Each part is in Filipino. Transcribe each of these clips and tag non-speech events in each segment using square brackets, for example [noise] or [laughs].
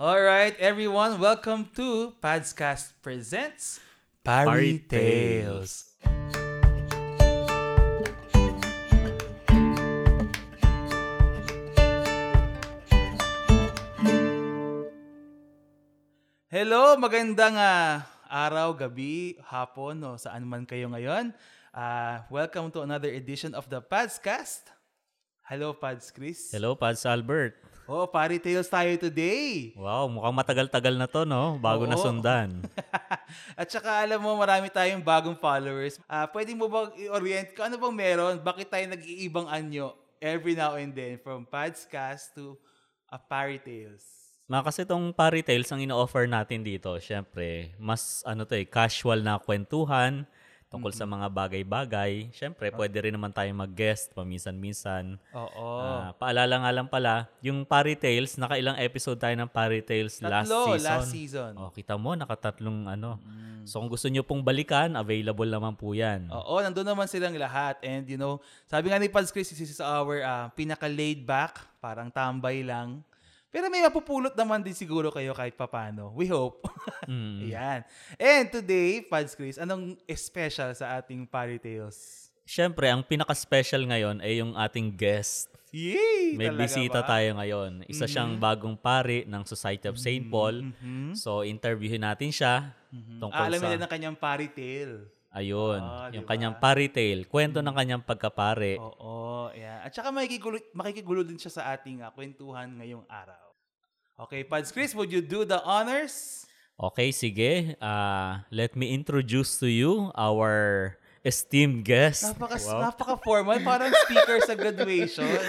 All right, everyone, welcome to Padscast Presents Parry Tales. Hello, magandang ah, araw, gabi, hapon, o saan man kayo ngayon. Ah, welcome to another edition of the Padscast. Hello, Pads Chris. Hello, Pads Albert. Oh, Parry Tales tayo today. Wow, mukhang matagal-tagal na to, no? Bago Oo. na sundan. [laughs] At saka alam mo, marami tayong bagong followers. Ah, pwede mo ba i-orient kung ano bang meron? Bakit tayo nag-iibang anyo every now and then from Padscast to a Parry Tales? Na kasi tong Parry Tales ang ino-offer natin dito, syempre, mas ano to eh, casual na kwentuhan tungkol sa mga bagay-bagay. Syempre, pwede rin naman tayong mag-guest paminsan-minsan. Oo. Ah, paalala nga lang pala, yung Parry Tales, nakailang episode tayo ng Parry Tales last Tatlo, season. last season. Oh, kita mo, nakatatlong ano. So kung gusto nyo pong balikan, available naman po yan. Oo, nandun naman silang lahat. And you know, sabi nga ni Pads Chris, this is our ah, pinaka-laid back, parang tambay lang. Pero may mapupulot naman din siguro kayo kahit papano. We hope. [laughs] Mm. Ayan. And today, Pads Chris, anong special sa ating Parry Tales? Syempre, ang pinaka-special ngayon ay yung ating guest. Yay! May bisita ba? tayo ngayon. Isa siyang bagong pari ng Society of St. Paul. Mhm. So, interviewin natin siya tungkol Alamin sa... nila ng kanyang Parry Tale. Ayun, Ah, yung diba? kanyang pari tale. Kwento ng kanyang pagkapare. Oo, yeah. At saka makikigulo, makikigulo din siya sa ating ah, kwentuhan ngayong araw. Okay, Pads Chris, would you do the honors? Okay, sige. Ah, let me introduce to you our esteemed guest. Napaka, Wow. napaka-formal, parang speaker sa graduation. [laughs]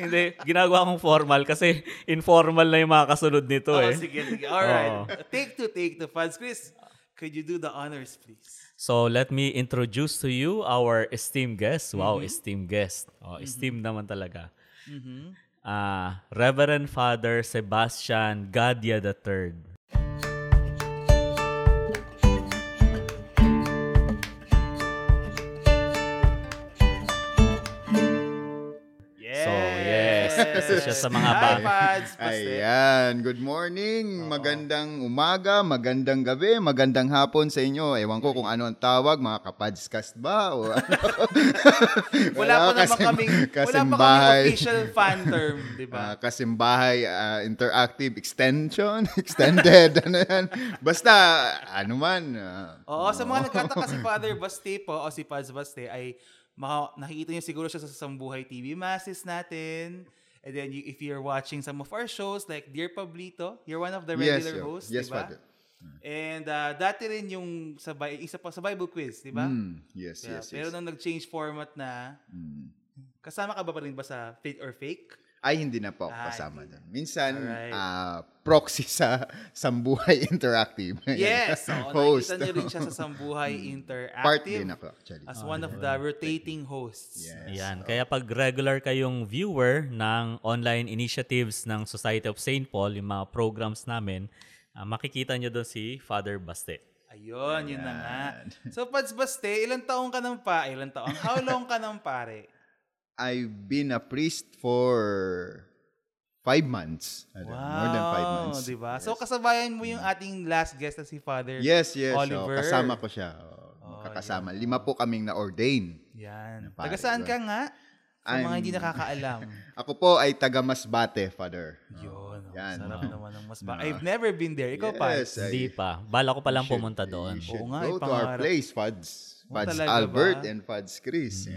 Hindi, ginagawa kong formal kasi informal na yung mga kasunod nito oh, eh. sige, sige. Alright. Oo. Take two, take two. Pads Chris, could you do the honors, please? So, let me introduce to you our esteemed guest. Wow, Mm-hmm. esteemed guest. Oh, esteemed naman talaga. Mhm. Ah, Reverend Father Sebastian Gadia III. Siya sa mga Hi, bag- Pads. Basta- Ayan, good morning, magandang umaga, magandang gabi, magandang hapon sa inyo. Ewan ko kung ano ang tawag, mga kapadscast ba? O ano? [laughs] Wala pa naman Kasim- kaming, wala pa kaming official fan term, di ba? Ah, kasimbahay, ah, interactive extension, [laughs] extended, ano yan. Basta, ano man. ah, Oo, sa mga nagtataka si [laughs] Father Baste po, o si Pads Baste, ay maka, nakikita niyo siguro siya sa Sambuhay TV Masses natin. And then you, if you're watching some of our shows like Dear Pablito, you're one of the yes, regular yo. hosts, yes, di ba? Father. And uh, dati rin yung sa, isa pa sa Bible quiz, di ba? Mm, yes, Yeah, yes, Pero yes. nung nag-change format na, Mm. kasama ka ba pa rin ba sa Fake or Fake? Ay, hindi na po ako Ah, kasama doon. Minsan, Alright. ah, proxy sa [laughs] Sambuhay Interactive. [laughs] Yes! So, Host. nakikita niyo rin siya sa [laughs] Sambuhay Interactive Part din ako, actually. as one of the rotating hosts. Yes. Yan. Kaya pag regular kayong viewer ng online initiatives ng Society of St. Paul, yung mga programs namin, ah, makikita nyo doon si Father Baste. Ayun, yun na nga. So, Pads Baste, ilang taong ka ng pa? Ilang taong? How long ka ng pare? I've been a priest for five months. Ano, More than five months. di ba? Yes. So, kasabayan mo yung ating last guest na si Father. yes, yes. Oliver. Oh, kasama ko siya. Oh, Oh, kakasama. Lima po kaming na-ordain. Yan. Pare, Taga saan diba? ka nga? Sa mga I'm- hindi nakakaalam. [laughs] Ako po ay taga Masbate, Father. Yun. Oh, Yan. Sarap Oh. naman ng mas ba. I've never been there. Ikaw? Yes, I- Hindi pa. Bala ko palang pumunta doon. Oo nga, go to our place, Fads. Oh, Fads talaga Albert ba? and Fads Chris.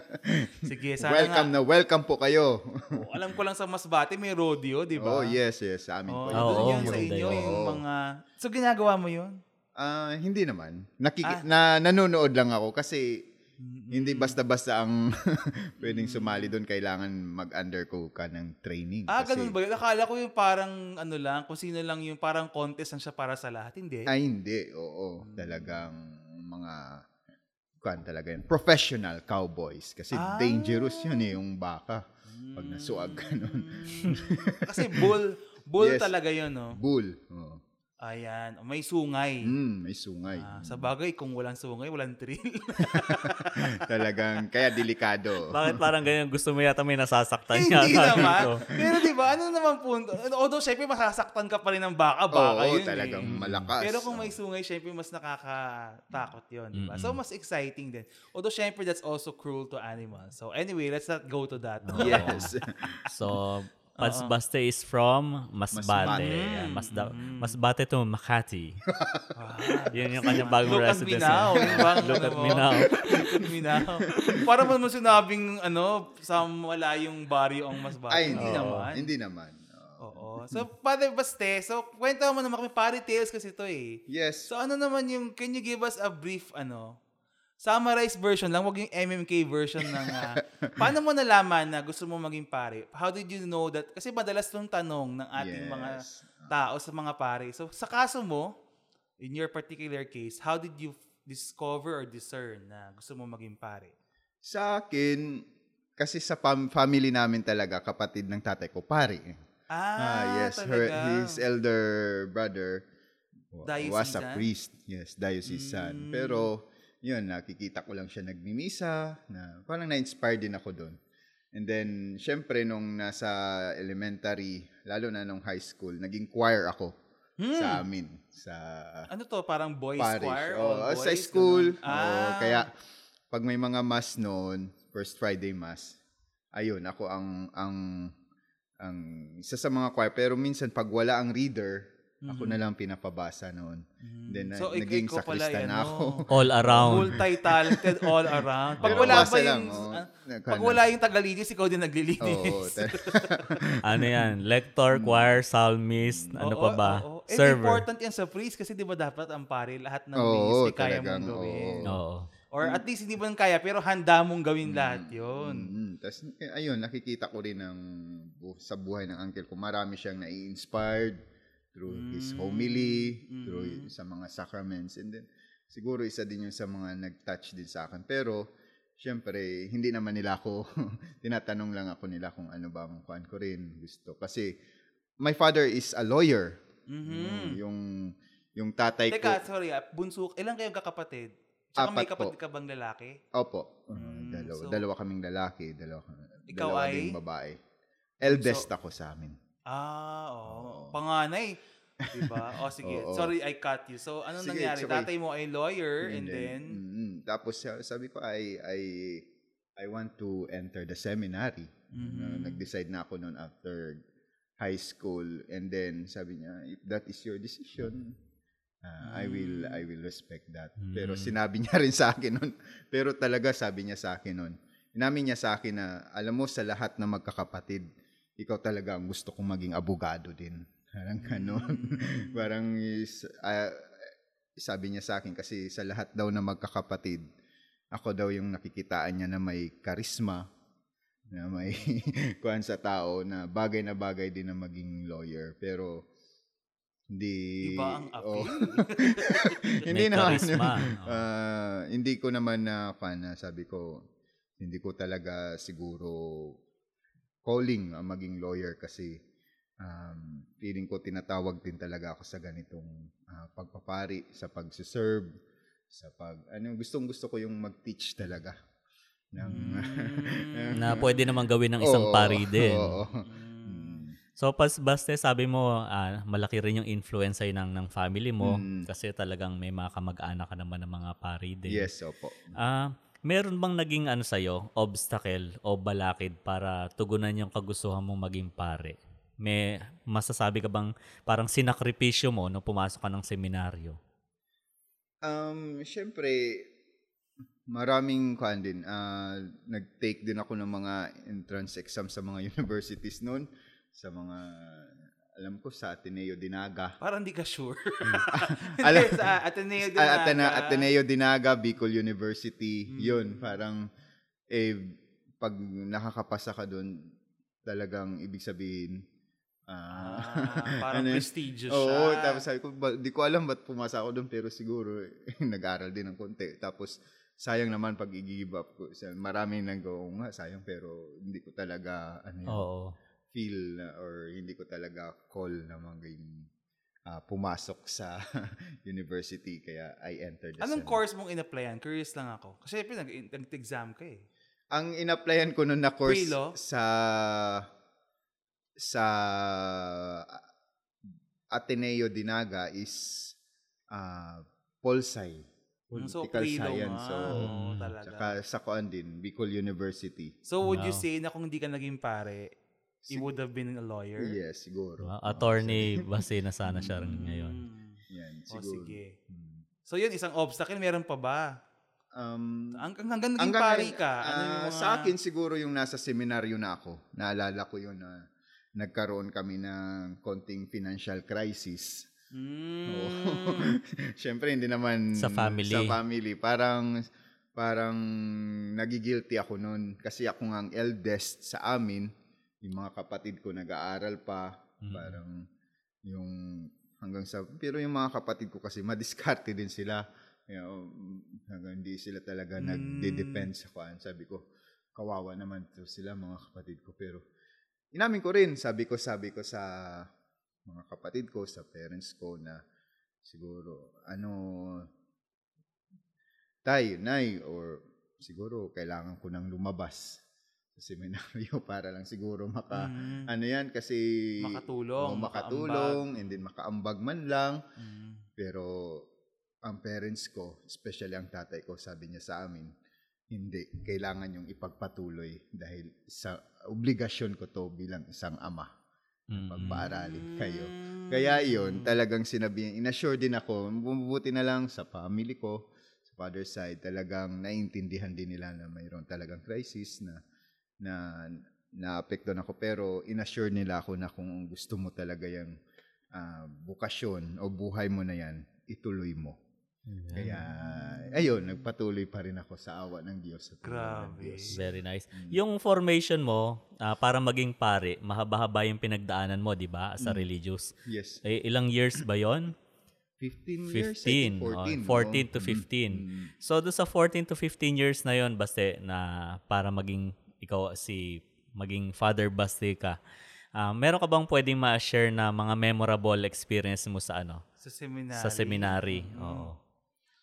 [laughs] Sige, sana welcome nga. na welcome po kayo. Oh, alam ko lang sa Masbate may rodeo, di ba? oh, yes, yes. Sa amin Oh, po. yun Oo, yun sa inyo, yun. yung mga... So, ginagawa mo yun? Ah, hindi naman. Nakiki- Ah. na nanonood lang ako kasi hindi basta-basta ang [laughs] pwedeng sumali doon kailangan mag-undergo ka ng training. Ah, kasi, ganun ba yun? Akala ko yung parang ano lang, kung sino lang yung parang contest lang siya para sa lahat. Hindi. Ay, hindi. Oo. Talagang mga kuan talaga yun. Professional cowboys. Kasi Ah. dangerous yun eh, yung baka. Pag nasuag ka nun. Kasi bull, bull [laughs] Yes. talaga yun, no? Bull. Oo. Ayan. May sungay. Mm, may sungay. Ah, sa bagay, kung walang sungay, walang thrill. [laughs] Talagang, kaya delikado. Bakit parang ganyan? Gusto mo yata may nasasaktan [laughs] Hindi yata naman. dito. Pero di ba, ano naman punto? Although, syempre, masasaktan ka pa rin ng baka. Baka Oo, yun talagang eh. malakas. Pero kung may sungay, syempre, mas nakakatakot yun. Di ba? So, mas exciting din. Although, syempre, that's also cruel to animals. So, anyway, let's not go to that. Yes. So, Padsbaste is from Masbate. Masbate. Masda- Masbate to Makati. [laughs] Yun yung kanyang bagong Look at me residence. now. eh. Yung bang, Look at now. [laughs] Look at me now. Para mo mo sinabing, ano, sa malayong baryo ang mas bata. Ay, hindi hindi naman. Hindi naman. Oo. So, Father Baste, so, kwento mo naman kami, party tales kasi ito eh. Yes. So, ano naman yung, can you give us a brief, ano, summarized version lang, wag yung MMK version ng, ah, [laughs] paano mo nalaman na gusto mo maging pare? How did you know that? Kasi madalas itong tanong ng ating Yes. mga tao sa mga pare. So, sa kaso mo, in your particular case, how did you discover or discern na gusto mo maging pare? Sa akin, kasi sa pam- family namin talaga, kapatid ng tatay ko, pare. Ah, yes. Her, talaga. his elder brother wa- was a priest. Yes, diocesan. Mm. Pero, yun, nakikita ko lang siya nagmimisa, na parang na-inspire din ako doon. And then, syempre, nung nasa elementary, lalo na nung high school, naging choir ako sa amin. Sa Ano to? Parang boys parish. choir? Oo, all sa boys, school. ganun? Ah. kaya, pag may mga mass noon, first Friday mass, ayun, ako ang, ang, ang isa sa mga choir. Pero minsan, pag wala ang reader, ako na lang pinapabasa noon. Then, Mm-hmm. So, na- naging ano, na ako. [laughs] All around. Multi-talented all around. [laughs] Pag wala basa ba lang, yung... oh. Nagka- pag wala yung tagalidis, ikaw din naglilinis. Oo. [laughs] ta- ano yan? Lector, choir, psalmist, ano Oo, pa ba? oo. And Server. important yan sa priest kasi di ba dapat ang pare, lahat ng Oo, ministry kaya talagang, mong gawin. oo. Oo. Or at least hindi mo lang kaya, pero handa mong gawin lahat yun. Mm, Tapos, eh, ayun, nakikita ko rin ng, sa buhay ng uncle ko, marami siyang nai-inspired through his Mm. homily, through y- sa mga sacraments. And then, siguro isa din yung sa mga nag-touch din sa akin. Pero, syempre, hindi naman nila ako, [laughs] tinatanong lang ako nila kung ano ba ang kuan ko rin gusto. Kasi, my father is a lawyer. Mhm. Mm, Yung, yung tatay ko, Teka, sorry ah, bunso, ilang kayong kakapatid? Tsaka may Apat po. kapatid ka bang lalaki? Opo. Uh, Mm, dalawa, so- dalawa kaming lalaki, dalawa, Ikaw dalawa ay? ding babae. Eldest ako sa amin. Ah, oo. Panganay. Diba? O [laughs] sige, Oo. sorry I cut you. So, anong Sige, nangyari? okay. Tatay mo ay lawyer and, then, mm, tapos sa- sabi ko I I I want to enter the seminary. Mhm. Uh, nag-decide na ako noon after high school and then sabi niya if that is your decision uh, I will Mm. I will respect that. Pero sinabi [laughs] niya rin sa akin noon. Pero talaga sabi niya sa akin noon. Inamin niya sa akin na alam mo sa lahat ng magkakapatid ikaw talaga ang gusto kong maging abogado din. Parang ganon. Mm. [laughs] Parang is, ah, sabi niya sa akin kasi sa lahat daw na magkakapatid, ako daw yung nakikitaan niya na may karisma, na may [laughs] kuhan sa tao, na bagay na bagay din na maging lawyer. Pero, hindi... Iba ang [laughs] oh. appeal. hindi May naman. charisma. ah, hindi ko naman na, na sabi ko, hindi ko talaga siguro calling ang maging lawyer kasi um, feeling ko tinatawag din talaga ako sa ganitong ah, pagpapari, sa pagsiserve, sa pag, ano, gustong gusto ko yung mag-teach talaga. Ng, [laughs] na pwede naman gawin ng isang Oo, pari din. oo. Mm. So, pas baste, sabi mo, ah, malaki rin yung influence sa'yo ng, ng family mo Mm. kasi talagang may mga kamag-anak ka naman ng mga pari din. Yes, opo. Ah, meron bang naging ano sa'yo, obstacle o balakid para tugunan yung kagustuhan mong maging pare? May masasabi ka bang parang sinakripisyo mo nung pumasok ka ng seminaryo? Um, syempre, maraming kuan din. ah, nag-take din ako ng mga entrance exam sa mga [laughs] universities noon. Sa mga, alam ko, sa Ateneo Dinaga. Parang di ka sure. Alam- [laughs] Hindi, sa Ateneo din Ah, Atena, Ateneo Dinaga, Bicol University. Mm. Yun, parang, eh, pag nakakapasa ka doon, talagang ibig sabihin, ah, Ah, [laughs] parang ano prestigious Oo, siya. tapos sabi ko, ba, di ko alam ba't pumasa ako doon, pero siguro, eh, [laughs] nag-aral din ng konti. Tapos, sayang naman pag i-give up ko. Sa- Maraming nag-go, "Oo nga, sayang, pero hindi ko talaga, ano yun, Oo. Feel na- or hindi ko talaga call na maging ah, pumasok sa [laughs] university kaya I entered the Anong Senate. course mong in-applyan? Curious lang ako. Kasi syempre, nag- nag-exam ka eh. Ang in-applyan ko nun na course Pre-law? sa sa Ateneo Dinaga is uh, Polsci. Mm, so, Political pre-law Science. So, Oo, talaga. Tsaka sa Kuan din, Bicol University. So, would you Wow. say na kung hindi ka naging pare, you would have been a lawyer? Yes, siguro. Diba? Attorney base na sana siya rin ngayon. Mm. Yan, O, siguro. sige. Hmm. So, yun, isang obstacle. Meron pa ba? Um, Hanggang, hanggang naging hanggang pari ka. Ano yung ah, mga... Sa akin, siguro yung nasa seminaryo na ako. Naalala ko yun na nagkaroon kami ng konting financial crisis. Mm. Oo. [laughs] Siyempre, hindi naman Sa family. Sa family. Parang, parang nagigilty ako noon. Kasi ako nga ang eldest sa amin. Yung mga kapatid ko nag-aaral pa. Mm. Parang yung hanggang sa... Pero yung mga kapatid ko kasi madiskarte din sila. You know, hanggang hindi sila talaga Mm. nagde-depend sa kuan. Sabi ko, kawawa naman to sila mga kapatid ko. Pero inamin ko rin, sabi ko, sabi ko sa mga kapatid ko, sa parents ko na siguro, ano, tay, nay, or siguro kailangan ko nang lumabas seminaryo [laughs] para lang siguro maka, Mm. ano yan, kasi Makatulong, Oo, makatulong, and then makaambag man lang. Mm. Pero ang parents ko, especially ang tatay ko, sabi niya sa amin, hindi, kailangan yung ipagpatuloy dahil sa obligasyon ko to bilang isang ama, Mm. pagpaaralin kayo. Mm. Kaya yun, talagang sinabi, inassure din ako, bumubuti na lang sa family ko, sa father side, talagang naiintindihan din nila na mayroon talagang crisis na na naapektuhan ako pero inassure nila ako na kung gusto mo talaga yung ah, bukasyon o buhay mo na yan, ituloy mo. Kaya, ayun, nagpatuloy pa rin ako sa awa ng Diyos. Sa tulong ng Grabe. Diyos. Very nice. Mm. Yung formation mo, ah, para maging pare, mahaba-haba yung pinagdaanan mo, di ba? As a Mm. religious. Yes. Eh, ilang years ba yon? 15 years, I 15. think, 14. oh, 14 no? to 15. Mm. So, doon sa 14 to 15 years na yon basta na para maging ikaw si maging father baste ka. ah, meron ka bang pwedeng ma-share na mga memorable experience mo sa ano? Sa seminary. Sa seminary. Mm. Oo.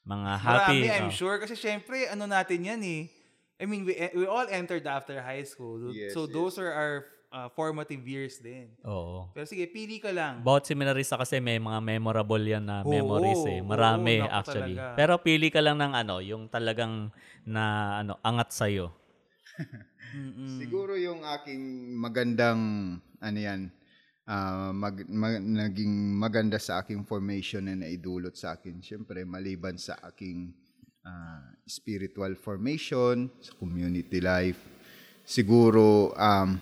Mga happy. Marami, I'm oh. sure. Kasi syempre, ano natin yan eh. I mean, we, we all entered after high school. Yes, so, yes. those are our uh, formative years din. Oo. Pero sige, pili ka lang. Bawat seminarista kasi may mga memorable yan na Oo, memories eh. Marami oo, naku actually. talaga. Pero pili ka lang ng ano, yung talagang na ano, angat sa'yo. [laughs] Mm-mm. Siguro yung aking magandang ano yan, ah, mag, mag- naging maganda sa aking formation na naidulot sa akin. Siyempre, maliban sa aking ah, spiritual formation, sa community life, siguro um,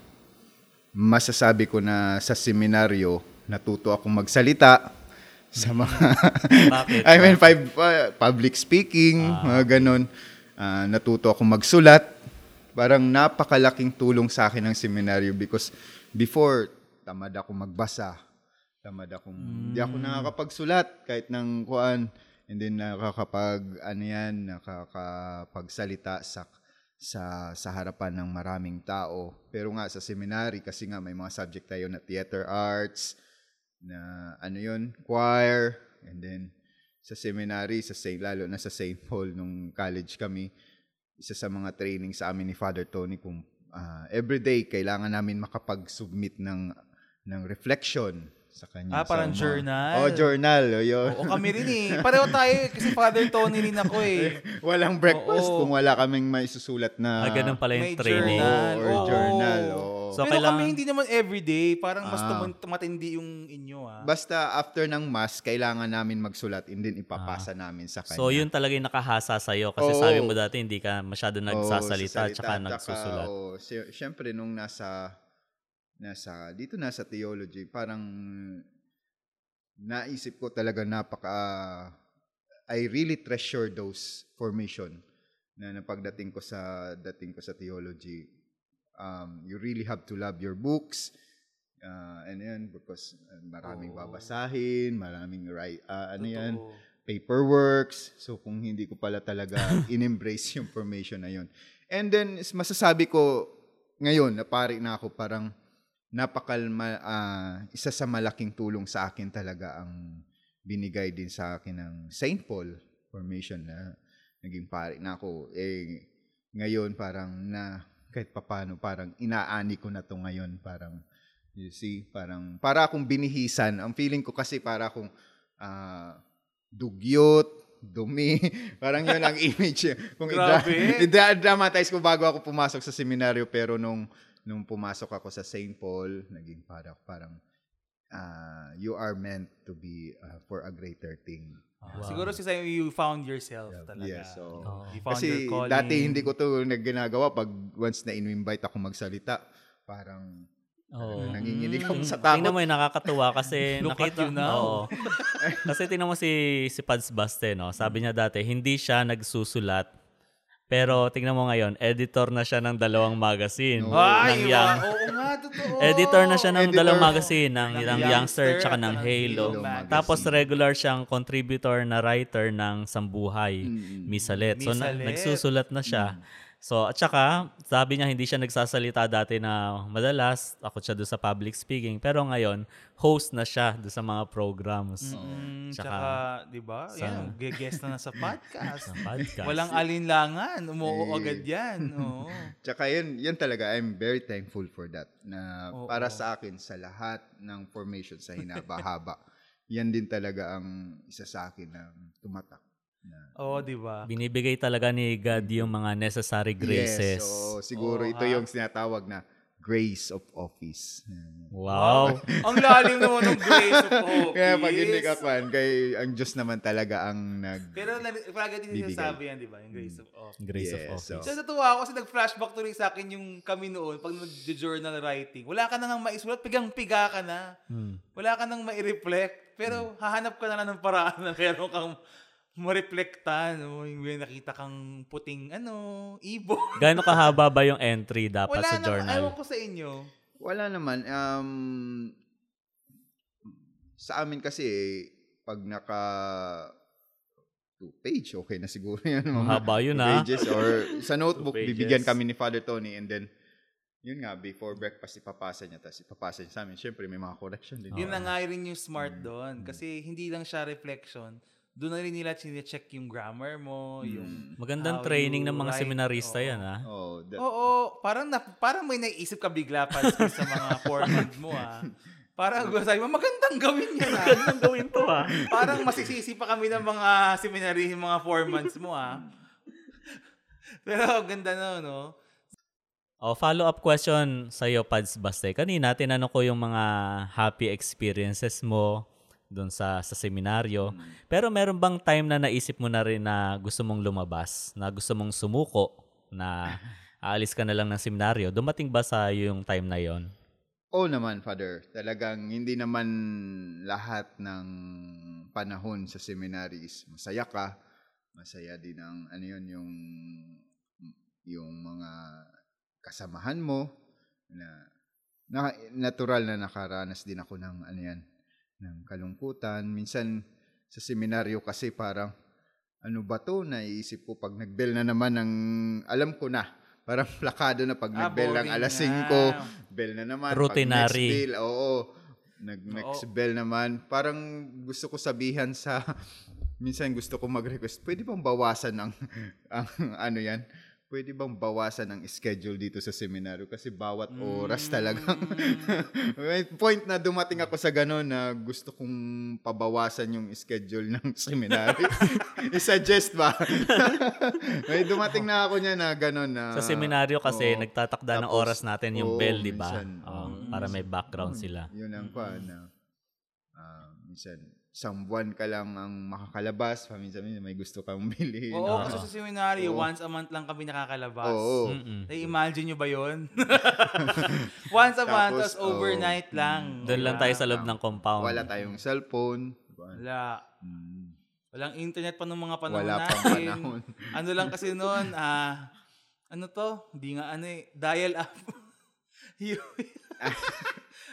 masasabi ko na sa seminaryo, natuto akong magsalita sa mga? [laughs] [laughs] I mean five, uh, public speaking, mga ganun. Ah, natuto akong magsulat. Parang napakalaking tulong sa akin ng seminaryo because before tamad ako magbasa. Tamad akong hindi ako nakakapagsulat kahit ng kuan and then nakakapag ano yan, nakakapagsalita sa sa sa harapan ng maraming tao. Pero nga sa seminary kasi nga may mga subject tayo na theater arts, na ano yun, choir, and then sa seminary, sa St. lalo na sa St. Paul nung college kami, isa sa mga training sa amin ni Father Tony kung ah, everyday kailangan namin makapag-submit ng ng reflection sa kanya. Ah, parang sa mga- journal. Oh, journal. Oh, yun. Oo, kami rin eh. Pareho tayo eh, kasi Father Tony rin ako eh. [laughs] Walang breakfast Oo. kung wala kaming maisusulat na Ah, ganun pala yung May training. journal. or Oo. journal. oo. So, Pero kailangan- kami hindi naman everyday. Parang mas Ah. tumun- matindi yung inyo ah. Basta after ng mass, kailangan namin magsulat and then ipapasa namin sa kanya. So, yun talaga yung nakahasa sa'yo. Kasi Oo. sabi mo dati, hindi ka masyado nagsasalita sa at saka nagsusulat. Si- Siyempre, nung nasa, nasa, dito nasa theology, parang naisip ko talaga napaka, I really treasure those formation na napagdating ko sa dating ko sa theology. Um, you really have to love your books. Uh, and yan, because uh, maraming Oo. babasahin, maraming write, uh, ano yan, Totoo. paperworks. So, kung hindi ko pala talaga [laughs] in-embrace yung formation na yun. And then, masasabi ko ngayon, na pari na ako, parang napakalma ah, isa sa malaking tulong sa akin talaga ang binigay din sa akin ng St. Paul formation na naging pare na ako eh ngayon parang na kahit papano parang inaani ko na to ngayon parang you see parang para akong binihisan ang feeling ko kasi para akong ah, dugyot dumi [laughs] parang yun ang [laughs] image kung i-dramatize [laughs] ko bago ako pumasok sa seminaryo pero nung nung pumasok ako sa St. Paul, naging parang parang ah, you are meant to be ah, for a greater thing. Wow. Siguro si Simon, you found yourself talaga. Yes, so Oo. You found kasi your calling. dati hindi ko to nagginagawa pag once na in-invite ako magsalita, parang Oo. nanginginig ako Mm. sa Tingnan takot. mo yung nakakatuwa kasi [laughs] Look at nakita you now. Oo. [laughs] kasi tingnan mo si si Pads Baste, no? Sabi niya dati hindi siya nagsusulat. Pero tingnan mo ngayon, editor na siya ng dalawang magazine. No. Ay, ng Young, oo nga, totoo. editor na siya ng Editor. dalawang magazine, ng, Ng ng Youngster tsaka at ng ng Halo. Halo magazine. Tapos regular siyang contributor na writer ng Sambuhay, Mm. Misalet. So na- Misalet. nagsusulat na siya. So at saka, sabi niya hindi siya nagsasalita dati na madalas, ako siya doon sa public speaking. Pero ngayon, host na siya doon sa mga programs. Mm, Tsaka, tsaka, di ba? sa- Yan, guest na na sa podcast. [laughs] Sa podcast. Walang alinlangan. Umuo Eh. agad yan. [laughs] Oo. Tsaka yun, yun talaga, I'm very thankful for that. Na Oo. para sa akin, sa lahat ng formation sa [laughs] hinaba-haba, yan din talaga ang isa sa akin na tumatak. Na, Oo, di ba? Binibigay talaga ni God yung mga necessary graces. Yes, so siguro Oo, ito ha? yung sinatawag na grace of office. Hmm. Wow. Ang lalim naman ng grace of office. [laughs] Kaya pag hindi ka fan, kay ang Diyos naman talaga ang nag... Pero palagi din sinasabi yan, di ba? Yung grace of office. Grace of Yes, office. so- So, natutuwa ako kasi nag-flashback tuloy sa akin yung kami noon pag nag-journal writing. Wala ka na nang maisulat, pigang-piga ka na. Hmm. Wala ka nang ma-reflect. Pero hahanap ka na lang ng paraan na meron kang ma-reflectan. No? Yung may nakita kang puting, ano, ibon. [laughs] Gaano kahaba ba yung entry dapat Wala sa na, journal? ewan ko sa inyo. Wala naman. Um, sa amin kasi, pag naka two page, okay na siguro yan. Mga haba yun two ah. pages. Or [laughs] sa notebook, bibigyan kami ni Father Tony and then, yun nga, before breakfast, ipapasa niya. Tapos ipapasa niya sa amin. Siyempre, may mga correction din. Yun na nga rin yung smart Mm. doon. Kasi hindi lang siya reflection. Doon na rin nila check yung grammar mo, yung... Magandang training ng mga write. seminarista Oo. yan ah. Oh, that, Oo, parang na, parang may naisip ka bigla pa sa mga [laughs] format mo ah. [laughs] Parang sabi mo, magandang gawin yan ah. Magandang gawin to ah. Parang masisisi pa kami ng mga seminary, mga four months mo ah. [laughs] Pero ganda no, no? Oh, follow-up question sa iyo, Pads Baste. Kanina, tinanong ko yung mga happy experiences mo doon sa sa seminaryo. Pero meron bang time na naisip mo na rin na gusto mong lumabas, na gusto mong sumuko, na [laughs] aalis ka na lang ng seminaryo? Dumating ba sa yung time na yon? Oo naman, Father. Talagang hindi naman lahat ng panahon sa seminaries masaya ka. Masaya din ang ano yun, yung yung mga kasamahan mo na, na natural na nakaranas din ako ng ano yan, ng kalungkutan. Minsan sa seminaryo kasi parang ano ba to? Naiisip ko pag nag-bell na naman ng alam ko na. Parang [laughs] plakado na pag Ah, nag-bell ng alas na. 5, bell na naman. Routinary. Pag next bill, oo. Nag next Oo. bell naman. Parang gusto ko sabihan sa [laughs] minsan gusto ko mag-request, pwede bang bawasan ang, [laughs] ang ano yan? Pwede bang bawasan ang schedule dito sa seminaryo? Kasi bawat oras talagang Mm. [laughs] may point na dumating ako sa gano'n na gusto kong pabawasan yung schedule ng [laughs] seminary. [laughs] I-suggest ba? may dumating na ako niya na gano'n na... Sa seminaryo kasi, oo. nagtatakda ng Tapos, oras natin yung oo, bell, di ba? minsan, oo, para may background Oo, sila. Yun ang pa na ah, minsan isang buwan ka lang ang makakalabas, paminsan-minsan may gusto kang [laughs] bilhin. Oo, Oo. kasi sa seminary, Oo. once a month lang kami nakakalabas. Oo. Mm-mm. Na-imagine nyo ba yun? [laughs] once a month, Tapos, overnight oo. lang. Doon lang tayo sa loob ng compound. Wala tayong cellphone. Wala. Mm, Walang internet pa nung mga panahon Wala natin. pang panahon. [laughs] ano lang kasi noon, ah, ano to? Hindi nga ano eh, dial up.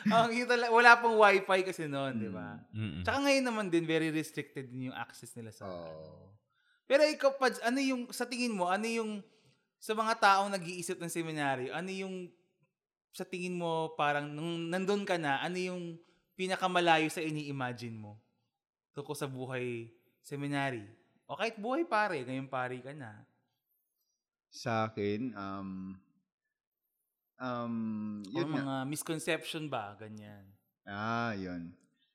[laughs] Ang kita wala pang wifi kasi noon, di ba? Mm-mm. Tsaka ngayon naman din, very restricted din yung access nila sa... Oo. Pero ikaw, Pads, ano yung, sa tingin mo, ano yung, sa mga taong nag-iisip ng seminaryo, ano yung sa tingin mo parang nung nandun ka na, ano yung pinakamalayo sa ini-imagine mo tungkol sa buhay seminary? O kahit buhay pare, ngayon pare ka na. Sa akin, um, um, O yun nga. mga misconception ba, ganyan. Ah, yun.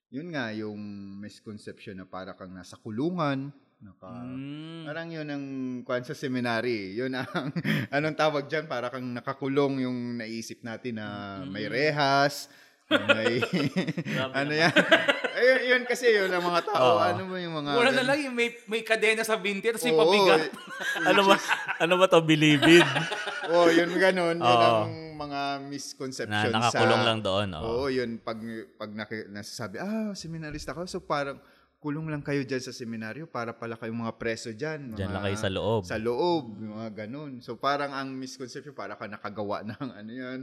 Yun nga, yung misconception na para kang nasa kulungan. Naka, Mm. Parang yun ang kwan sa seminary. Yun ang, [laughs] anong tawag dyan? Para kang nakakulong yung naisip natin na may rehas, na may, [laughs] ano yan? [laughs] Ayun, yun kasi yun ang mga tao. Oo. Ano ba yung mga... Wala na lang yung may, may kadena sa binti, tapos may pabigat. ano ba ano ba to bilibid? Oo, yun ganun. Yun Oo. ang mga na misconception nakakulong sa... lang doon. Oo, Oh. yun. Pag, pag naki, nasasabi, ah, seminarista ako. So parang kulong lang kayo dyan sa seminaryo para pala kayong mga preso dyan. Mga, Diyan lang kayo sa loob. Sa loob, yung mga ganun. So parang ang misconception, para ka nakagawa [laughs] ng ano yan.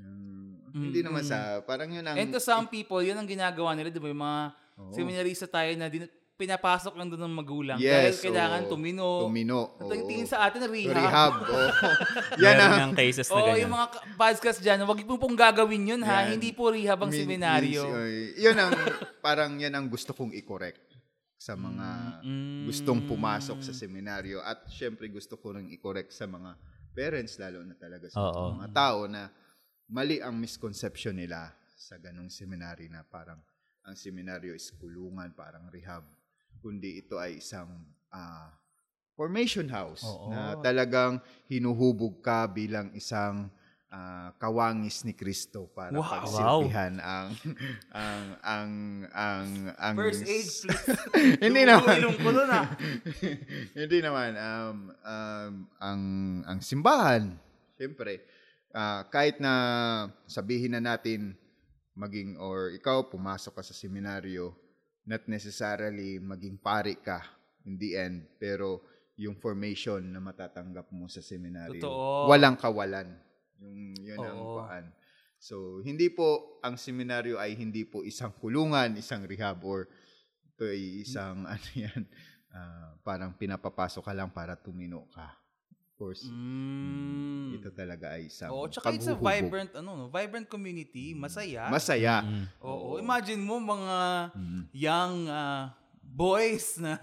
Um, Hindi naman sa, parang yun ang... And to some people, yun ang ginagawa nila, di ba? Yung mga Oo. seminarista tayo na din, pinapasok lang doon ng magulang. Yes, dahil kailangan oo. tumino. Tumino. Ang oo. tingin sa atin, rehab. Rehab. [laughs] oo. yan Meron ang... ng cases na Oo, ganyan. yung mga ka- podcast dyan, wag po pong gagawin yun ha. Yan. Hindi po rehab ang min- seminaryo. min- yun ang, [laughs] parang yan ang gusto kong i-correct sa mga Mm. gustong pumasok sa seminaryo. At syempre gusto ko rin i-correct sa mga parents, lalo na talaga sa Oo. mga tao na mali ang misconception nila sa ganong seminary na parang ang seminaryo is kulungan, parang rehab. Kundi ito ay isang ah, formation house Oo. na talagang hinuhubog ka bilang isang ah, kawangis ni Kristo para Wow. pagsilbihan ang [laughs] ang ang ang ang First aid, please. [laughs] Hindi naman. ko nun, ah. [laughs] Hindi naman um, um, ang ang simbahan. Siyempre, ah, kahit na sabihin na natin maging or ikaw pumasok ka sa seminaryo, not necessarily maging pari ka in the end, pero yung formation na matatanggap mo sa seminaryo, Totoo. walang kawalan. Yung yun ang Oo. paan. So, hindi po ang seminaryo ay hindi po isang kulungan, isang rehab or ito ay isang [laughs] ano yan, ah, parang pinapapasok ka lang para tumino ka. Of course, Mm. ito talaga ay isang Oo, tsaka it's a vibrant, ano, no, vibrant community, masaya. Masaya. Mm. Oo, imagine mo mga Mm. young ah, boys na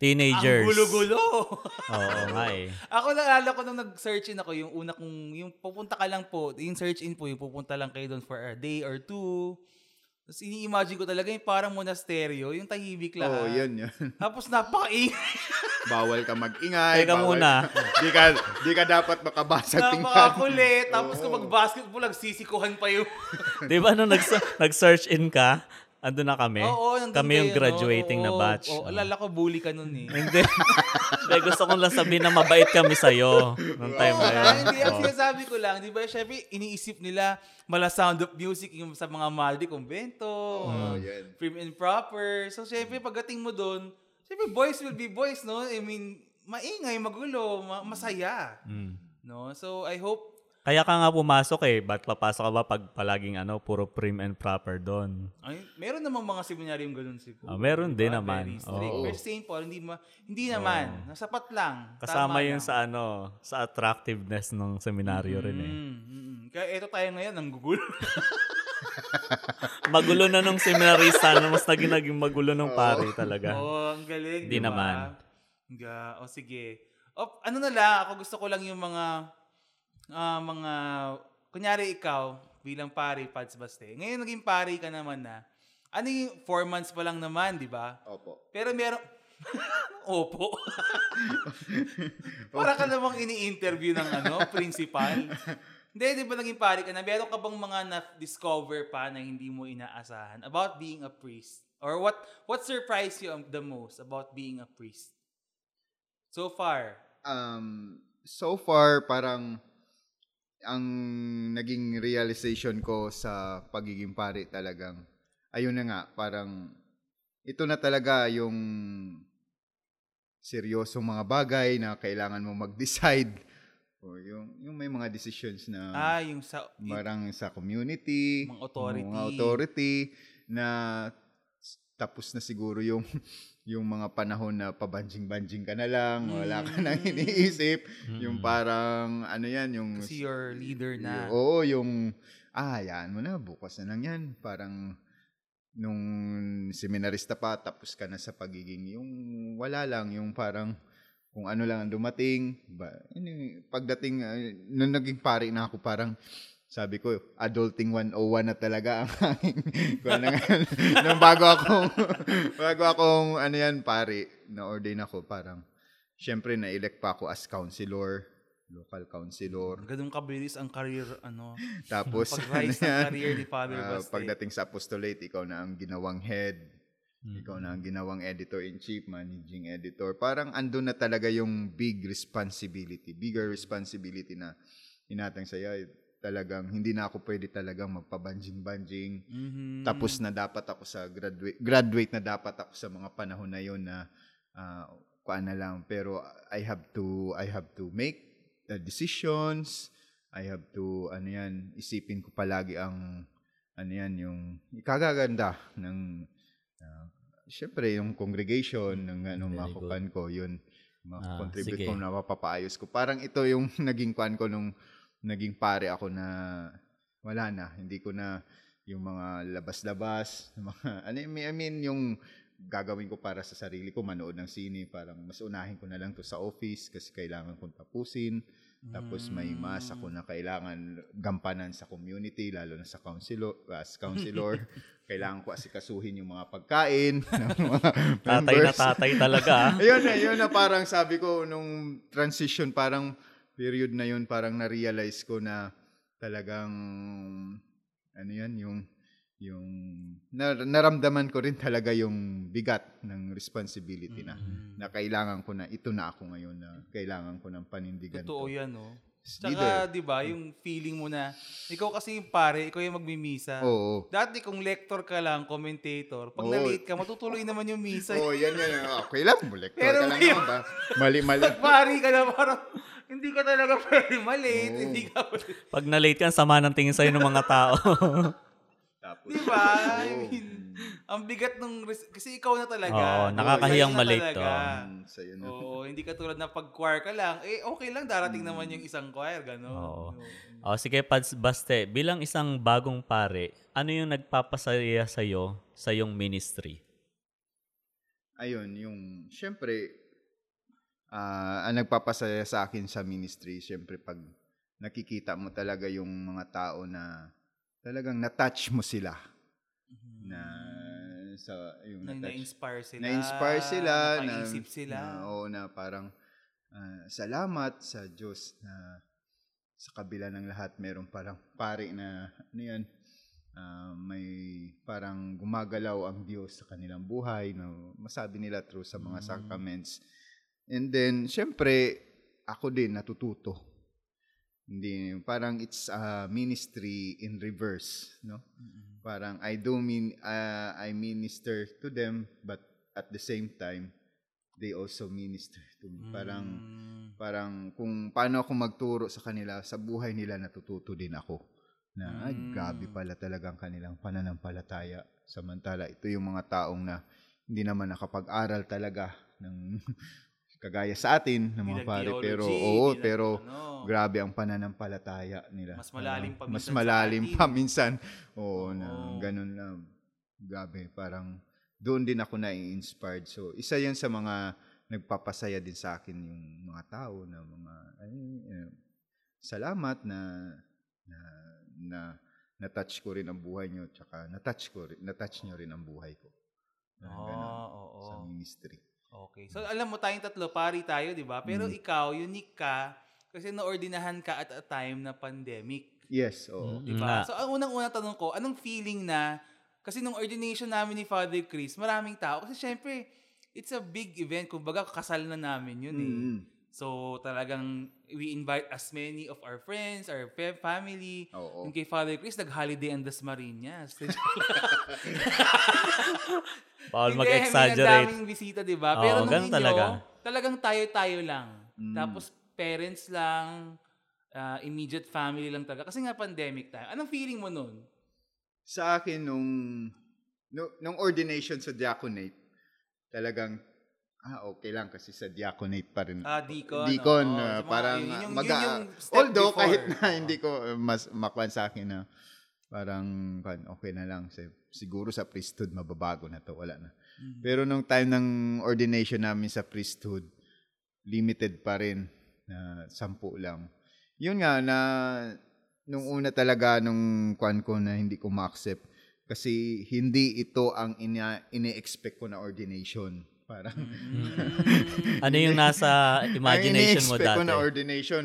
Teenagers. ang gulo-gulo. [laughs] Oo nga eh. ako naalala ko nung nag-search in ako, yung una kong, yung pupunta ka lang po, yung search in po, yung pupunta lang kayo doon for a day or two. Tapos ini-imagine ko talaga yung parang monasteryo, yung tahimik lang. Oo, yun yun. [laughs] Tapos napakaingay. Bawal ka mag-ingay. Teka bawal- muna. di ka di ka dapat makabasag tingnan. Napakakulit. Tapos Oo. kung mag-basketball, nagsisikuhan pa yung... [laughs] Di ba nung nag- nag-search in ka, ando na kami. Oo, nandun kami yung graduating na Oo, batch. Oo, alala ko, bully ka nun eh. Hindi. Hindi, gusto ko lang sabihin na mabait kami sa'yo nung time na yun. Hindi, ang Oo. sinasabi ko lang, di ba, syempre, iniisip nila, mala sound of music yung sa mga Maldi Convento, Oo, yan. prim and proper. So, syempre, pagdating mo doon, syempre, boys will be boys, no? I mean, maingay, magulo, ma- masaya. Mm. No? So, I hope, Kaya ka nga pumasok eh. Ba't papasok ka ba pag palaging ano, puro prim and proper doon? ay, meron namang mga seminaryong ganun siguro. Ah, meron di din naman. Very strict. Oo. Pero St. Paul, hindi, ma- hindi naman. Nasapat lang. Kasama Tama yun lang. sa ano, sa attractiveness ng seminaryo rin eh. Mm, mm, mm. Kaya eto tayo ngayon, ang gugulo. [laughs] Magulo na nung seminarista, na mas naging naging magulo nung pari talaga. [laughs] Oo, ang galing. Di di ba? naman. Ga, o sige. O, ano na lang, ako gusto ko lang yung mga, ah, mga, kunyari ikaw, bilang pari, Pads Baste. Ngayon naging pari ka naman na. Ano yung four months pa lang naman, di ba? Opo. Pero meron, [laughs] Opo. [laughs] Para ka namang ini-interview ng ano, principal. Hindi, di ba naging pari ka na? Meron ka bang mga na-discover pa na hindi mo inaasahan about being a priest? Or what what surprised you the most about being a priest? So far. Um, so far, parang ang naging realization ko sa pagiging pari talagang, ayun na nga, parang ito na talaga yung seryosong mga bagay na kailangan mo mag-decide [laughs] o yung, yung may mga decisions na Ah, yung sa... marang sa community, Mga authority. mga authority na tapos na siguro yung yung mga panahon na pabanjing-banjing ka na lang, wala ka nang iniisip, yung parang ano yan, yung Kasi your leader na. Oo, yung ah, yan mo na, bukas na lang yan. Parang nung seminarista pa, tapos ka na sa pagiging yung wala lang, yung parang kung ano lang ang dumating. Ba, yun pagdating, uh, nung naging pari na ako, parang sabi ko, adulting 101 na talaga ang aking, kung ano nga, nung bago akong, [laughs] bago akong, ano yan, pari, na-ordain ako, parang, syempre, na-elect pa ako as counselor, local counselor. Ganun kabilis ang career, ano, [laughs] Tapos, [laughs] pag-rise ano ng yan, career ni Father ah, Baste. pagdating sa apostolate, ikaw na ang ginawang head, Mm. ikaw na ang ginawang editor-in-chief, managing editor. Parang andun na talaga yung big responsibility, bigger responsibility na inatang sa'yo. Talagang hindi na ako pwede talagang magpabanjing-banjing. Mhm. Tapos na dapat ako sa graduate, graduate na dapat ako sa mga panahon na yon na uh, kuan na lang. Pero I have to, I have to make the decisions. I have to, ano yan, isipin ko palagi ang, ano yan, yung ikagaganda ng, uh, syempre, yung congregation, ng ano, Very makukan ko, yun, Ah, contribute sige. ko na mapapaayos ko. Parang ito yung [laughs] naging kwan ko nung naging pare ako na wala na. Hindi ko na yung mga labas-labas, [laughs] mga, ano, I mean- yung gagawin ko para sa sarili ko, manood ng sine, parang mas unahin ko na lang to sa office kasi kailangan kong tapusin. Tapos may mas ako na kailangan gampanan sa community, lalo na sa counselor, as counselor. [laughs] kailangan ko asikasuhin yung mga pagkain [laughs] ng mga Tatay na tatay talaga. ah. Ayun na, yun na parang sabi ko nung transition, parang period na yun, parang na-realize ko na talagang, ano yan, yung, yung, na, naramdaman ko rin talaga yung bigat ng responsibility na, Mm. na kailangan ko na, ito na ako ngayon na kailangan ko ng panindigan Totoo to. yan, no? Tsaka, di ba, yung feeling mo na, ikaw kasi yung pare, ikaw yung magmimisa. Oo. Dati kung lector ka lang, commentator, pag Oo. na-late ka, matutuloy naman yung misa. [laughs] Oo, yan, yan. Okay lang, bulektor Pero ka lang ngayon- ba? Mali-mali. [laughs] Pag pari ka na parang, hindi ka talaga pwede malate, Oo. hindi ka pwede. Pag na-late ka, sama ng tingin sa'yo ng mga tao. Tapos, [laughs] Di ba? I mean, ang bigat nung, res- kasi ikaw na talaga. Oo, No, nakakahiyang malate to. mm, sa'yo na. Oo, hindi ka tulad na pag choir ka lang, eh okay lang, darating naman yung isang choir, gano'n. Oo. O sige, Pads Baste, bilang isang bagong pare, ano yung nagpapasaya sa'yo sa iyong ministry? ayun, yung, syempre, ah ang nagpapasaya sa akin sa ministry, syempre, pag nakikita mo talaga yung mga tao na talagang na-touch mo sila. Na, sa, yung Na, na-inspire sila. Na-inspire sila. Na, sila. Na, oo, na parang, ah, salamat sa Diyos na sa kabila ng lahat, meron parang pare na, ano yan, ah, may parang gumagalaw ang Diyos sa kanilang buhay, na masabi nila through sa mga Mm. sacraments. And then, syempre, ako din natututo. Hindi, parang it's a ministry in reverse, no? Mm-mm. Parang I do mean uh, I minister to them but at the same time they also minister to me. Parang Mm. parang kung paano ako magturo sa kanila sa buhay nila natututo din ako. Na ay, Mm. grabe pala talagang kanilang pananampalataya. Samantala ito yung mga taong na hindi naman nakapag-aral talaga ng kagaya sa atin ng mga pare pero oo nag- pero ano. grabe ang pananampalataya nila. Mas malalim pa Mas minsan sa malalim pa minsan. Oo, Oo. na ganun na. Grabe, parang doon din ako na-inspired. So, isa yan sa mga nagpapasaya din sa akin yung mga tao na mga ay, eh, salamat na na na na-touch ko rin ang buhay nyo tsaka na-touch ko rin, na-touch nyo rin ang buhay ko. Parang ganun, Ah, oo. sa ministry. Okay. So, alam mo, tayong tatlo, pari tayo, di ba? Pero Mm. ikaw, unique ka kasi naordinahan ka at a time na pandemic. Yes, oo. Mm. Di Nga. ba? So, ang unang-unang tanong ko, anong feeling na, kasi nung ordination namin ni Father Chris, maraming tao. Kasi syempre, it's a big event. Kumbaga, kasal na namin yun eh. Mm. So, talagang we invite as many of our friends, our fa- family. Oo. Yung kay Father Chris, nag-holiday ang Dasmariñas. [laughs] Bawal Hindi, mag-exaggerate. May daming bisita, di ba? Oo, Pero nung ganun inyo, talaga. talagang tayo-tayo lang. Mm. Tapos parents lang, ah, immediate family lang talaga. Kasi nga pandemic tayo. Anong feeling mo nun? Sa akin, nung no, nung ordination sa diaconate, talagang, ah, okay lang kasi sa diaconate pa rin. Ah, deacon. Deacon, Sa mga- parang yun yung- mag- yun yung step although before. kahit na hindi ko uh, mas makwan sa akin na parang okay na lang. Sig- Siguro sa priesthood mababago na to, wala na. Mm. Pero nung time ng ordination namin sa priesthood, limited pa rin na sampu lang. Yun nga na nung una talaga nung kwan ko na hindi ko ma-accept kasi hindi ito ang ina, ini-expect ko na ordination. Parang Mm. [laughs] Ano yung nasa imagination mo ang ko dati? na ordination,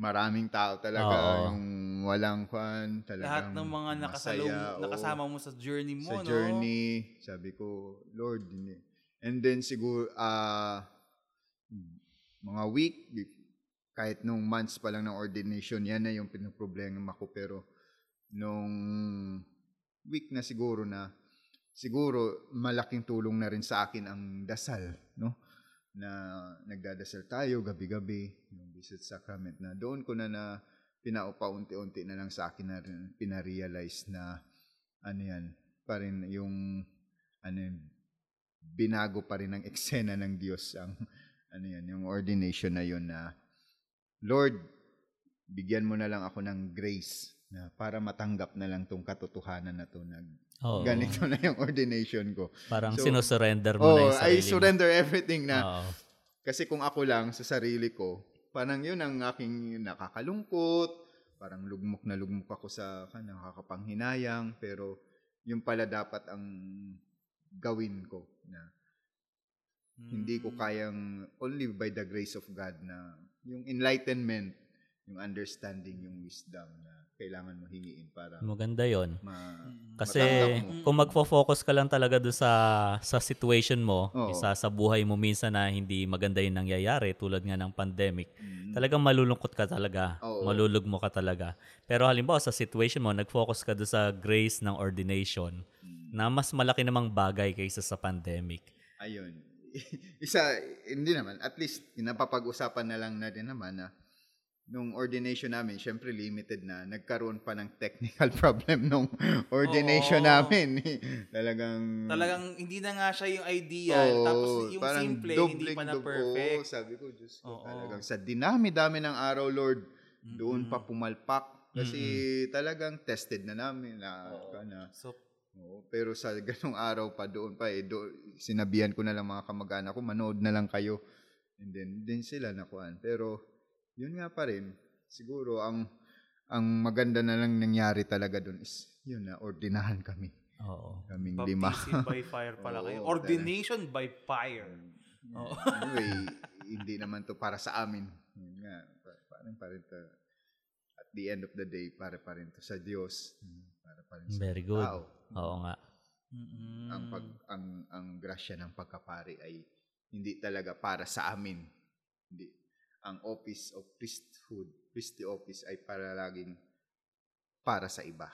maraming tao talaga Oo. yung walang kwan, Lahat talagang ng mga nakasalong, masaya, nakasama mo sa journey mo, sa no? journey, sabi ko, Lord, hindi. And then siguro, ah, mga week, kahit nung months pa lang ng ordination, yan na yung pinoproblema ko. Pero nung week na siguro na, siguro malaking tulong na rin sa akin ang dasal, no? Na nagdadasal tayo gabi-gabi, yung Blessed Sacrament na doon ko na na pinaupa-unti-unti na lang sa akin na rin, pinarealize na ano yan, pa rin yung ano yun, binago pa rin ng [laughs] eksena ng Diyos ang ano yan, yung ordination na yun na Lord, bigyan mo na lang ako ng grace na para matanggap na lang tong katotohanan na to na Oo. ganito na yung ordination ko. Parang So, sinusurrender mo na Oh, yung sarili I mo. surrender everything na Oo. kasi kung ako lang sa sarili ko, parang yun ang aking nakakalungkot, parang lugmok na lugmok ako sa kan nakakapanghinayang, pero yun pala dapat ang gawin ko na hindi ko Mm. kayang only by the grace of God na yung enlightenment, yung understanding, yung wisdom na kailangan mo hingiin para Maganda yon. ma Mm. Kasi kung magfo-focus ka lang talaga doon sa sa situation mo, Oo. isa sa buhay mo minsan na hindi maganda yung nangyayari tulad nga ng pandemic, Mm. talagang malulungkot ka talaga. Oo. Malulugmo ka talaga. Pero halimbawa sa situation mo, nag-focus ka doon sa grace ng ordination Mm. na mas malaki namang bagay kaysa sa pandemic. Ayun. [laughs] Isa, hindi naman. At least, napapag-usapan na lang na din naman na nung ordination namin, syempre limited na. Nagkaroon pa ng technical [laughs] problem nung ordination Oo. namin. [laughs] Talagang... Talagang hindi na nga siya yung ideal. Oo, tapos yung parang simple, hindi pa na dob- perfect. oo, sabi ko, Diyos ko, Oo. talagang sa dinami-dami ng araw, Lord, doon pa pumalpak. Kasi talagang tested na namin na, na So, Oo, pero sa [laughs] ganung araw pa doon pa eh, do, sinabihan ko na lang mga kamag-anak ko, manood na lang kayo. And then, din sila nakuan. Pero, yun nga pa rin, siguro, ang ang maganda na lang nangyari talaga doon is, yun na, ordinahan kami. Oo. Kaming lima. baptism by fire [laughs] pala kayo. Oo, Ordination by fire. Oo. anyway, hindi naman to para sa amin. Yun nga, pa- parang pa rin to, at the end of the day, para pa rin to sa Diyos. Para pa rin sa Very good. tao. Oo nga. Mm-mm. ang pag ang ang grasya ng pagkapari ay hindi talaga para sa amin. Hindi ang office of priesthood, priestly office ay para laging para sa iba.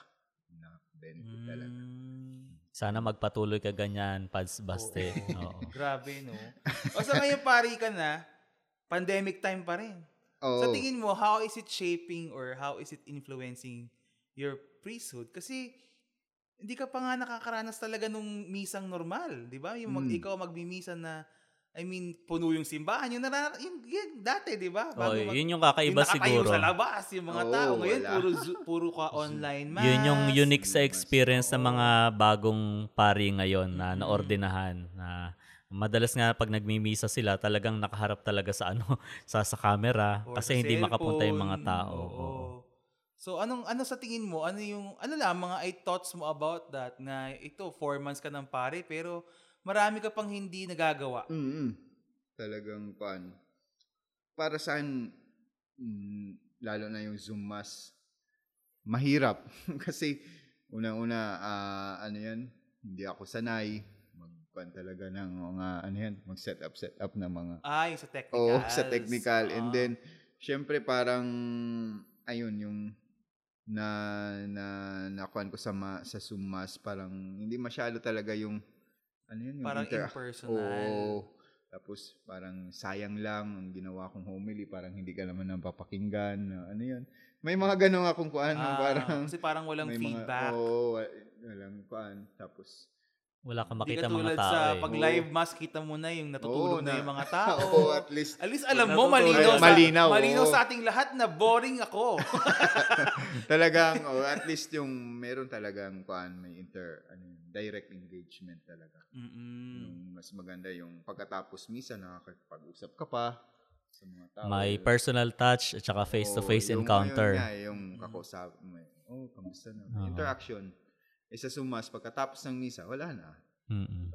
Na benefit talaga. Mm. Sana magpatuloy ka ganyan, Pads Baste. Oo. [laughs] [laughs] Grabe, no? O sa ngayon, pari ka na, pandemic time pa rin. Oo. Sa tingin mo, how is it shaping or how is it influencing your priesthood? Kasi, hindi ka pa nga nakakaranas talaga nung misang normal, di ba? Yung mag, Mm. ikaw magmimisa na, I mean, puno yung simbahan. Yung, nara, yung, yung dati, di ba? Bago mag- yun yung kakaiba yung siguro. sa labas, yung mga Oo, tao. Ngayon, wala. puro, zo- puro ka [laughs] online mass. Yun yung unique sa experience ng mga bagong pari ngayon na naordinahan na madalas nga pag nagmimisa sila talagang nakaharap talaga sa ano [laughs] sa sa camera Or kasi sa hindi makapunta yung mga cellphone. tao. Oo. Oo. So anong ano sa tingin mo? Ano yung ano lang mga i thoughts mo about that na ito four months ka ng pare pero marami ka pang hindi nagagawa. Mm. Talagang pan. Para sa akin, mm, lalo na yung Zoom mas mahirap [laughs] kasi unang-una ah, ano yan, hindi ako sanay magpan talaga ng mga ano yan, mag-set up set up ng mga Ah, yung sa technical. Oo, sa technical. And then, syempre parang, ayun, yung na na nakuan ko sa ma, sa Sumas parang hindi masyado talaga yung ano yun yung parang intera- impersonal. Oo. Tapos parang sayang lang ang ginawa kong homily, parang hindi ka naman napapakinggan. na Ano yun? May mga ganun akong kuan, Ah, parang kasi parang walang may feedback. Mga, oo, wa- walang kuan. Tapos Wala kang makita mga tao sa eh. pag Oo. live mass, kita mo na yung natutulog Oo, na, na- yung mga tao. [laughs] Oo, at least. At least alam mo, malinaw, sa, Malinaw, malinaw oo. sa ating lahat na boring ako. [laughs] talagang, oh, at least yung meron talagang kuan may inter, ano, direct engagement talaga. Mm-mm. Yung mas maganda yung pagkatapos misa, nakakapag-usap ka pa sa mga tao. May personal touch at saka face-to-face yung- encounter. Yung, nga, yung kakusap mo. eh, Oh, kamusta na? Oo. Interaction. Eh, sa sumas, pagkatapos ng misa, wala na. Mm-mm.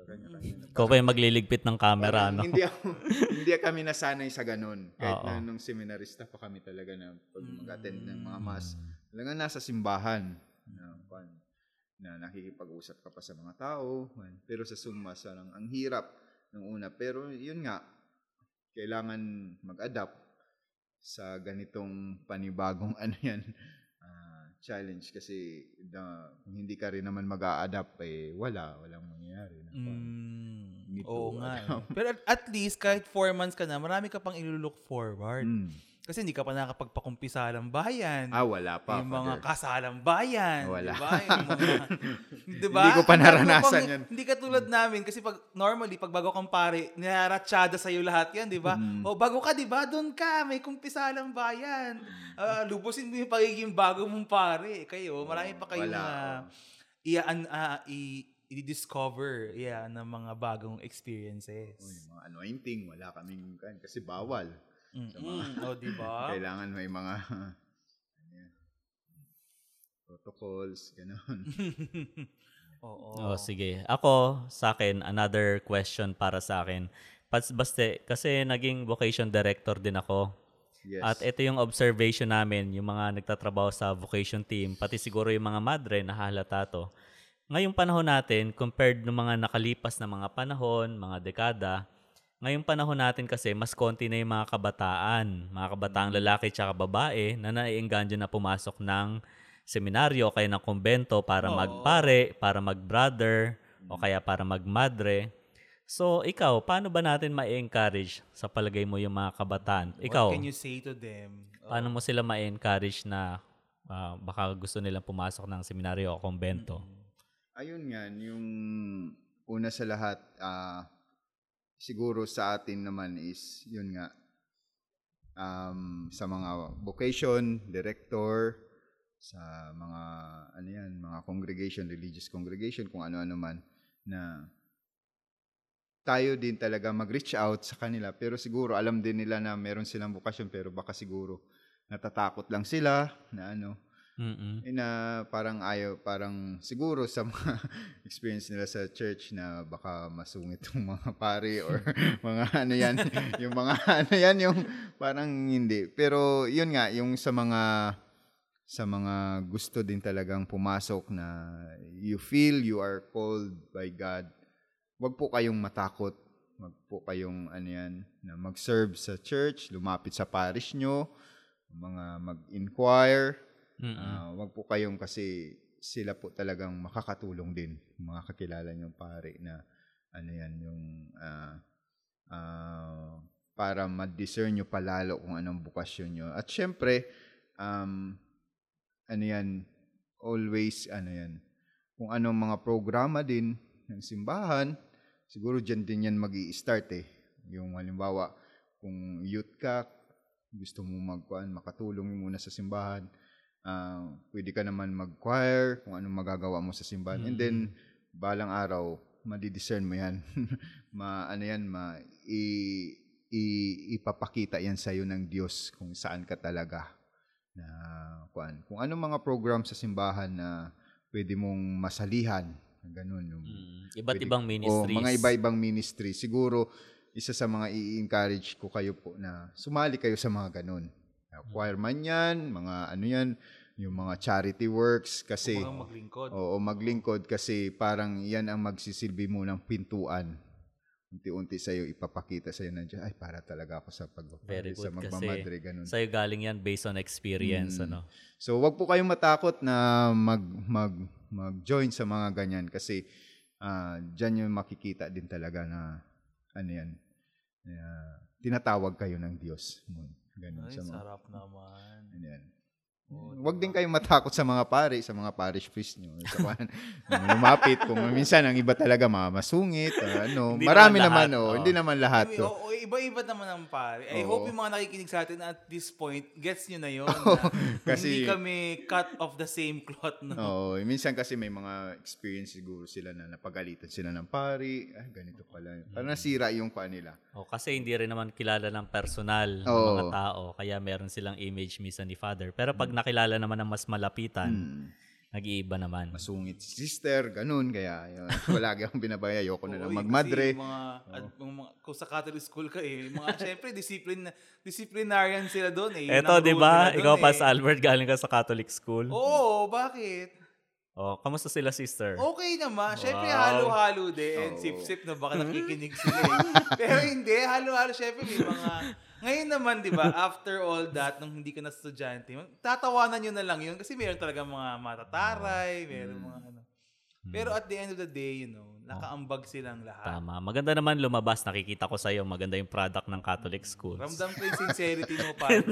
Ikaw pa yung magliligpit ng camera, Parang no? Hindi ako, [laughs] hindi kami nasanay sa ganun. Kahit Oo. na nung seminarista pa kami talaga na pag mag-attend ng mga Mm. mass, talaga nasa simbahan na, kwan, na nakikipag-usap ka pa sa mga tao. Pero sa sumas, parang ang hirap nung una. Pero yun nga, kailangan mag-adapt sa ganitong panibagong [laughs] ano yan, ah, challenge kasi na, kung hindi ka rin naman mag-a-adapt eh wala walang mangyayari na. Mm. Oo nga. eh. adapt. Pero at, at least, kahit four months ka na, marami ka pang ilulook forward. Mm. Kasi hindi ka pa nakapagpakumpisalang bayan. Ah, wala pa. yung mga kasalang bayan. Wala. Diba? Yung mga, [laughs] diba? Hindi ko pa naranasan pang- yan. Hindi ka tulad namin. Kasi pag normally, pag bago kang pare, nararatsyada sa'yo lahat yan, di ba? Mm. O bago ka, di ba? Doon ka, may kumpisalang bayan. Ah, lubusin mo yung pagiging bago mong pare. Kayo, marami pa kayong Wala, uh, iaan, ah, i- i-discover yeah, ng mga bagong experiences. Oh, yung mga anointing, wala kaming kan kasi bawal. Mm-mm. O, di ba? [laughs] Kailangan may mga ano protocols, gano'n. [laughs] Oo. Oh, sige. Ako, sa akin, another question para sa akin. Pas, baste, kasi naging vocation director din ako. Yes. At ito yung observation namin, yung mga nagtatrabaho sa vocation team, pati siguro yung mga madre, nahalata to. Ngayong panahon natin, compared ng mga nakalipas na mga panahon, mga dekada, ngayong panahon natin kasi mas konti na yung mga kabataan, mga kabataang lalaki tsaka babae na naiengganyo na pumasok ng seminaryo o kaya ng kumbento para Oo. magpare, para magbrother, o kaya para magmadre. So, ikaw, paano ba natin ma-encourage sa palagay mo yung mga kabataan? Ikaw, What can you say to them? paano mo sila ma-encourage na ah, baka gusto nilang pumasok ng seminaryo o kumbento? Ayun nga, yung una sa lahat, ah, siguro sa atin naman is, yun nga, um, sa mga vocation, director, sa mga, ano yan, mga congregation, religious congregation, kung ano-ano man, na tayo din talaga mag-reach out sa kanila. Pero siguro alam din nila na meron silang bukasyon, pero baka siguro natatakot lang sila na ano, Mm-mm. na parang ayaw, parang siguro sa mga [laughs] experience nila sa church na baka masungit [laughs] yung mga pare or [laughs] mga ano yan, yung mga ano yan, yung parang hindi. Pero yun nga, yung sa mga sa mga gusto din talagang pumasok na you feel you are called by God, wag po kayong matakot. Wag po kayong ano yan, na mag-serve sa church, lumapit sa parish nyo, mga mag-inquire, Mm-mm. Ah, wag po kayong kasi sila po talagang makakatulong din mga kakilala niyong pare na ano yan yung ah, ah, para ma-discern nyo palalo kung anong bukasyon nyo. At syempre, um, ano yan, always, ano yan, kung anong mga programa din ng simbahan, siguro dyan din yan mag start eh. Yung halimbawa, kung youth ka, gusto mo magkuan, makatulong muna sa simbahan, ah, pwede ka naman mag-choir, kung anong magagawa mo sa simbahan. And then, balang araw, madidiscern mo yan. [laughs] ma, ano yan, ma, i, i- ipapakita yan sa iyo ng Diyos kung saan ka talaga na kuan. Kung anong mga program sa simbahan na pwede mong masalihan, ganun yung Mm. Iba't pwede- ibang ministries. O, mga iba-ibang ministry. Siguro, isa sa mga i-encourage ko kayo po na sumali kayo sa mga ganun. Uh, choir man yan, mga ano yan, yung mga charity works kasi Kung maglingkod. oo maglingkod kasi parang yan ang magsisilbi mo ng pintuan unti-unti sa iyo ipapakita sa iyo na ay para talaga ako sa pag Very sa good magmamadre ganun sa'yo galing yan based on experience. Mm. Ano? So wag po kayong matakot na mag mag mag-join sa mga ganyan kasi ah diyan yung makikita din talaga na ano yan na tinatawag kayo ng Diyos. Ganun Ay, sa mga sarap naman. ano yan. Huwag din kayong matakot sa mga pare, sa mga parish priest nyo. Sa [laughs] kwan, lumapit. Kung minsan, ang iba talaga mga masungit. or ano. Hindi Marami naman naman, lahat, oh. oh. Hindi naman lahat. I mean, oh. oo, iba-iba naman ang pare. I hope yung mga nakikinig sa atin at this point, gets nyo na yun. [laughs] kasi- hindi kami cut of the same cloth. No? Oo, eh, minsan kasi may mga experience siguro sila na napagalitan sila ng pari. Ah, ganito pala. Parang nasira yung pa nila. O, kasi hindi rin naman kilala ng personal ng Oo. mga tao. Kaya meron silang image minsan ni Father. Pero pag nakilala naman ng mas malapitan, Hmm. nag-iiba naman. Masungit si sister, ganun. Kaya yun, [laughs] palagi akong binabaya. Ayoko na lang eh, magmadre. Kasi mga, at, mga, kung sa Catholic school ka eh, mga, syempre, discipline, disciplinarian sila doon eh. Eto, di ba? Ikaw doon pa eh. sa Albert, galing ka sa Catholic school. Oo, bakit? Oh, kamusta sila, sister? Okay naman. Syempre, Wow. halo-halo din. Oo. Sip-sip na baka nakikinig sila eh. [laughs] Pero hindi, halo-halo. Syempre, may mga... Ngayon naman, di ba, after all that, nung hindi ka na estudyante, tatawanan nyo na lang yun kasi meron talaga mga matataray, meron mga ano. Pero at the end of the day, you know, nakaambag silang lahat. Tama. Maganda naman lumabas. Nakikita ko sa'yo. Maganda yung product ng Catholic schools. Ramdam ko yung sincerity mo, [laughs] Pans.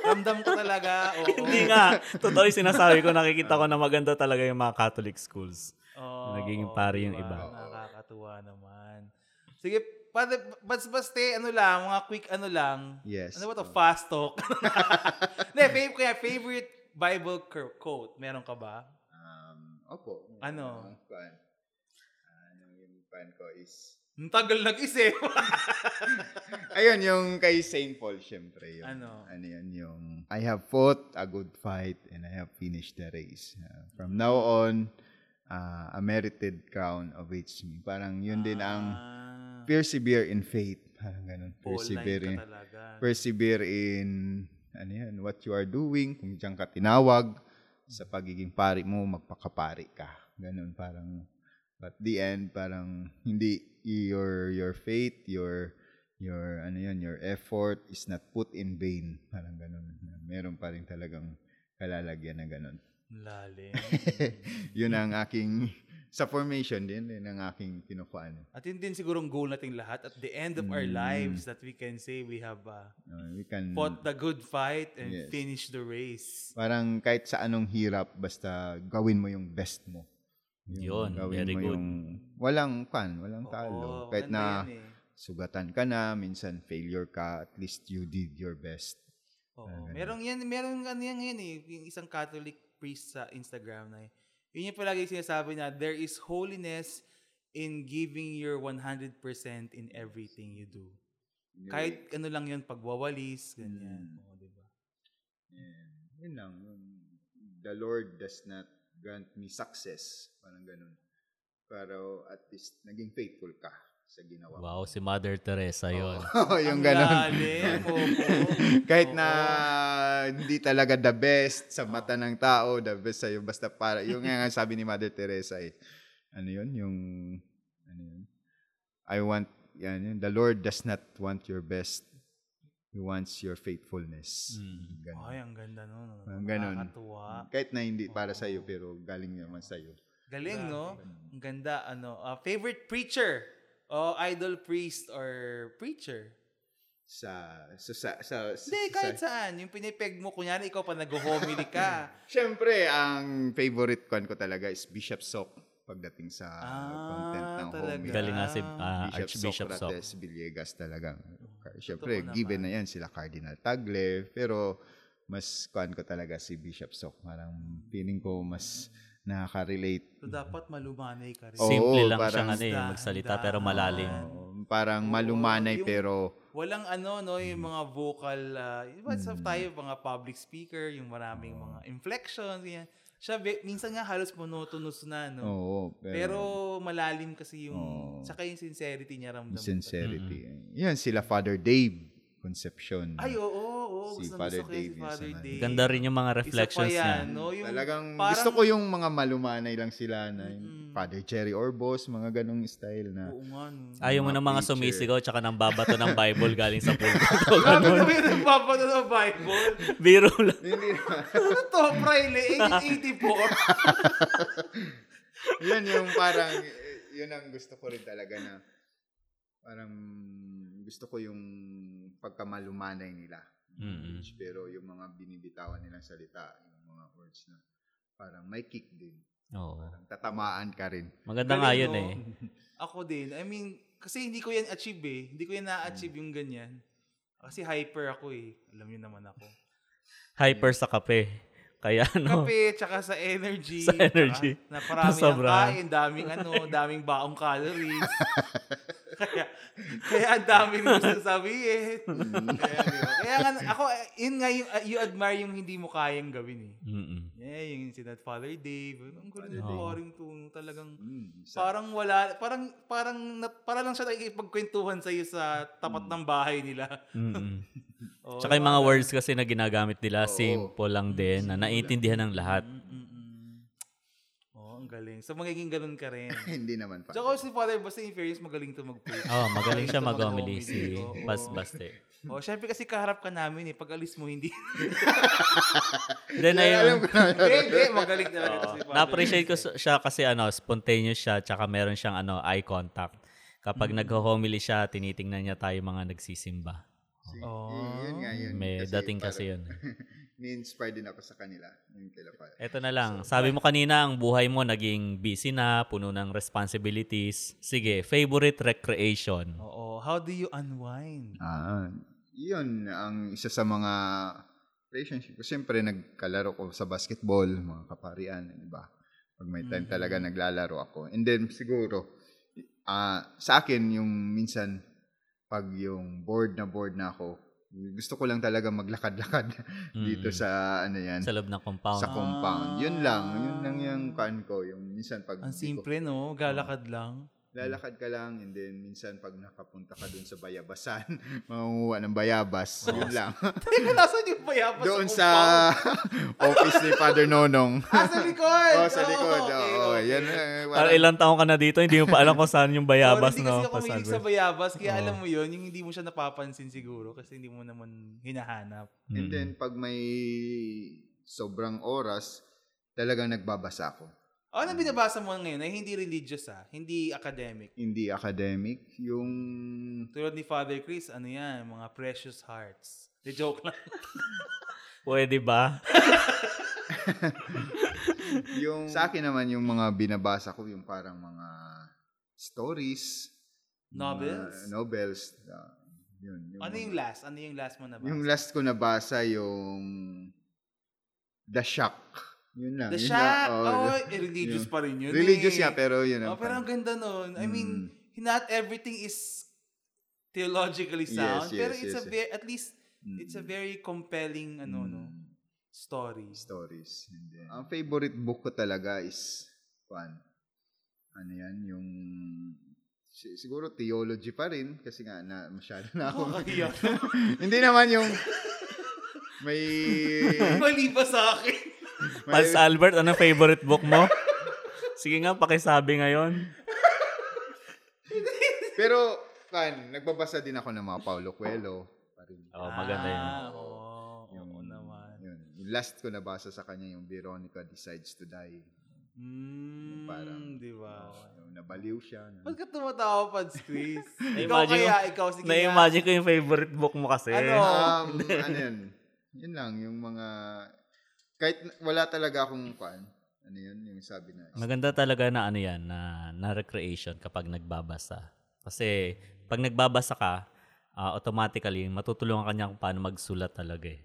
Ramdam ko talaga. Oo. Hindi nga. Totoo yung sinasabi ko. Nakikita ko na maganda talaga yung mga Catholic schools. Oo, Naging oo, pare yung iba. Nakakatuwa naman. Sige, bas bas baste, ano lang, mga quick ano lang. Yes. Ano ba to? Fast talk. [laughs] Hindi, fav- kaya favorite Bible quote, meron ka ba? Um, opo. Ano? Uh. Ano yung pan ko is... Ang tagal nag-isip. [laughs] Ayun, yung kay St. Paul, syempre. Yung, Ano? Ano yun, yung... I have fought a good fight and I have finished the race. Uh, from now on, uh, a merited crown awaits me. Parang yun din ang Ah, persevere in faith. [laughs] Parang ganun. Persevere in, persevere in ano yan, what you are doing. Kung diyan ka tinawag sa pagiging pari mo, magpakapari ka. Ganun, parang at the end, parang hindi your your faith, your your ano yan, your effort is not put in vain. Parang ganun. Meron pa rin talagang kalalagyan na ganun. Lalim. [laughs] Yun ang aking sa formation din, din ang aking kinukuan. At yun din sigurong goal nating lahat at the end of our Mm. lives that we can say we have uh, Uh, we can fought the good fight and Yes. finished the race. Parang kahit sa anong hirap, basta gawin mo yung best mo. Yun, gawin very mo good. yung walang kan, walang Oo, talo. kahit na eh. sugatan ka na, minsan failure ka, at least you did your best. Oo. ganun. Merong yan, merong ano yan ngayon eh, yung isang Catholic priest sa Instagram na yun yung palagi sinasabi na there is holiness in giving your 100% in everything you do. Kahit ano lang yun, pagwawalis, ganyan. Mm. Oo, diba? And, yun lang. The Lord does not grant me success. Parang ganun. Pero at least naging faithful ka sa ginawa mo. Wow, si Mother Teresa yon. Oo, [laughs] yung Ang ganun. [laughs] Kahit na hindi talaga the best sa mata ng tao, the best sa'yo, basta para, yung nga sabi ni Mother Teresa eh, ano yun, yung, ano yun, I want, yan yun, the Lord does not want your best, He wants your faithfulness. Mm. Ganun. Ay, ang ganda nun. no? Ang ganun. Nakakatuwa. Kahit na hindi para sa'yo, pero galing naman sa'yo. Galing, no? Ang ganda, ano. ah, favorite preacher? O idol priest or preacher? Sa, sa, sa, sa, Hindi, kahit saan. Yung pinipeg mo, kunyari ikaw pa nag-homily [laughs] ka. Siyempre, ang favorite kwan ko talaga is Bishop Sok pagdating sa Ah, content ng talaga. homily. Galing nga si ah, Archbishop Sok. Socrates Villegas talagang. Siyempre, Totoo given naman. na yan sila Cardinal Tagle, pero mas kuan ko talaga si Bishop Sok. Parang feeling ko mas nakaka-relate. So, dapat malumanay ka rin. Oo, Simple lang parang- siyang ano eh, magsalita pero malalim. Oo, parang malumanay yung- pero Walang ano, no, yung mga vocal, uh, iba sa Mm. tayo, mga public speaker, yung maraming mga inflections, ganyan. Siya, minsan nga halos monotonous na, no? oo, Pero, pero, malalim kasi yung, Oo. saka yung sincerity niya ramdam. sincerity. Yan sila Father Dave Concepcion. Ay, oo, oo. Si Gusto, Father Dave si yung Father Dave. Ganda rin yung mga reflections niya. no? Yung Talagang parang- gusto ko yung mga malumanay lang sila na yung Mm-mm. Father Jerry Orbos, mga ganong style na. Oo nga, no. Ayaw mo Mga ng mga preacher. sumisigaw tsaka ng babato ng Bible galing sa pulpit. [laughs] Grabe kami nagpapano ng Bible. Biro lang. Hindi na. Ano to, Fraile? [laughs] 1884? yun yung parang, yun ang gusto ko rin talaga na parang gusto ko yung pagkamalumanay nila. Language, pero yung mga binibitawan nilang salita, yung mga words na parang may kick din. Oo. Parang tatamaan ka rin. Maganda nga yun no? eh. [laughs] Ako din. I mean, kasi hindi ko yan achieve eh. Hindi ko yan na-achieve yung ganyan. Kasi hyper ako eh. Alam niyo naman ako. Hyper sa kape. Kaya ano, Kape, tsaka sa energy. Sa energy. Na parami ang kain, daming ano, daming baong calories. [laughs] kaya, kaya ang dami rin gusto sabihin. kaya, kaya nga, ako, yun nga yung, uh, you admire yung hindi mo kayang gawin eh. mm Yeah, yung si that Father Dave. Ang galing Dave. boring tuno. Talagang, Mm, parang wala, parang, parang, na- para lang siya nakikipagkwentuhan sa iyo sa tapat ng bahay nila. mm [laughs] Oh, Tsaka yung mga words kasi na ginagamit nila, Oo. simple lang din, na naiintindihan ng lahat. Mm-mm. Oh, ang galing. So, magiging ganun ka rin. [laughs] hindi naman pa. Tsaka si Father Basta in fairness, magaling to mag-preach. Oh, magaling siya mag-homily si Oo. Bas Baste. Oh, syempre kasi kaharap ka namin eh. Pag alis mo, hindi. [laughs] Then ayun. Hindi, hindi. Magaling talaga Oo. si Father. na-appreciate ko siya kasi ano, spontaneous siya, tsaka meron siyang ano, eye contact. Kapag nag-homily siya, tinitingnan niya tayo mga nagsisimba. Oh. yun nga yun. May dating kasi yun. [laughs] Ni-inspire din ako sa kanila. Yung kila pa. Ito na lang. Sabi mo kanina, ang buhay mo naging busy na, puno ng responsibilities. Sige, favorite recreation. Oo. How do you unwind? Ah, yun ang isa sa mga relationship ko. Siyempre, nagkalaro ko sa basketball, mga kaparian, di ba? Pag may time talaga naglalaro ako. And then, siguro, ah sa akin, yung minsan, pag yung bored na bored na ako, gusto ko lang talaga maglakad-lakad [laughs] dito Mm. sa, ano yan, Sa loob ng compound. sa compound. Yun lang, yun lang yung kan ko. Yung minsan pag Ang di ko- simple, no? Galakad lang. Lalakad ka lang and then minsan pag nakapunta ka dun sa bayabasan, [laughs] mangunguha ng bayabas. Yun lang. [laughs] Teka, nasan yung bayabas Doon sa sa office ni Father Nonong. [laughs] Ah, sa likod! oh, sa likod. Oo, okay, Oo, okay. yan. eh, Parang parang- ilang taon ka na dito, hindi mo pa alam kung saan yung bayabas, Sorry, no? hindi kasi ako mahilig sa bayabas. Kaya Oo. alam mo yun, yung hindi mo siya napapansin siguro kasi hindi mo naman hinahanap. And Mm. then pag may sobrang oras, talagang nagbabasa ako. O, ano binabasa mo ngayon ay hindi religious ah, hindi academic. Hindi academic. Yung Tulad ni Father Chris, ano yan, mga precious hearts. The joke lang. [laughs] Pwede ba? [laughs] yung sa akin naman yung mga binabasa ko yung parang mga stories, Novels? mga novels. ah, yun, yung ano mga- yung last? Ano yung last mo na Yung last ko nabasa yung The Shock. Yun lang. The yun Shack! lang. Oh, Oh, eh, religious yun. pa rin yun Religious eh. nga, pero yun Oh, pero ang ganda nun. I mean, Mm. not everything is theologically sound, Yes, pero yes, it's yes, a yes. very, at least, Mm. it's a very compelling, ano, no, Mm. story. stories. And then, ang favorite book ko talaga is, kuan, ano yan, yung, si- siguro theology pa rin, kasi nga, na, masyado na ako. Nakakahiya. [laughs] Hindi naman yung, may, [laughs] Mali ba sa akin? Pals Albert, anong favorite book mo? Sige nga, pakisabi ngayon. pero, kuan, nagbabasa din ako ng mga Paulo Coelho. Pa rin. Oh, maganda yun. Ah, oo, oo naman. Yun. Yung last ko nabasa sa kanya, yung Veronica Decides to Die. Mm, Parang, di ba? Yung nabaliw siya. Ba't ka tumatawa, Pads Chris? [laughs] ikaw kaya, ko- ikaw, sige. Na-imagine ko yung favorite book mo kasi. Ano? Um, ano yun? Yun lang, yung mga, kahit wala talaga akong, kuan, ano yun, yung sabi na, Maganda talaga na ano yan, na, na recreation kapag nagbabasa. Kasi pag nagbabasa ka, ah, automatically, matutulungan ka niya kung paano magsulat talaga eh.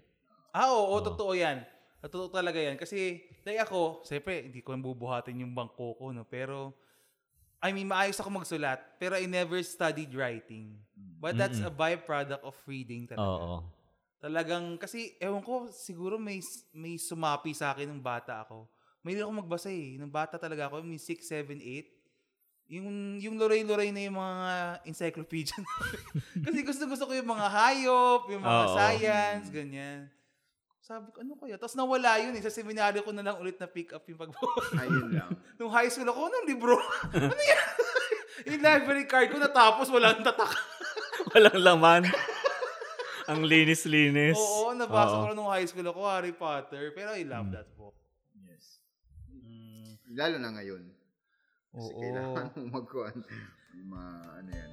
Ah, oo, totoo yan. Totoo talaga yan. Kasi, like ako, siyempre, hindi ko bubuhatin yung bangko ko, no? Pero, I mean, maayos ako magsulat, pero I never studied writing. But that's a byproduct of reading talaga. Oo. Talagang, kasi, ewan ko, siguro may, may sumapi sa akin nung bata ako. May ako magbasa eh. Nung bata talaga ako, may 6, 7, 8. Yung, yung luray-luray na yung mga encyclopedia. [laughs] kasi gusto gusto ko yung mga hayop, yung mga Oo. science, ganyan. Sabi ko, ano kaya? Tapos nawala yun eh. Sa seminaryo ko na lang ulit na pick up yung pagbubuhat. ayun lang. [laughs] Nung high school ako, anong libro? [laughs] ano yan? yung library card ko natapos, walang tatak. Walang laman. Ang linis-linis. Oo, nabasa Oo. ko nung high school ako, Harry Potter. Pero I love Mm. that book. Yes. Mm, Lalo na ngayon. Kasi oo. kailangan mo magkuhan. Mga, ano yan.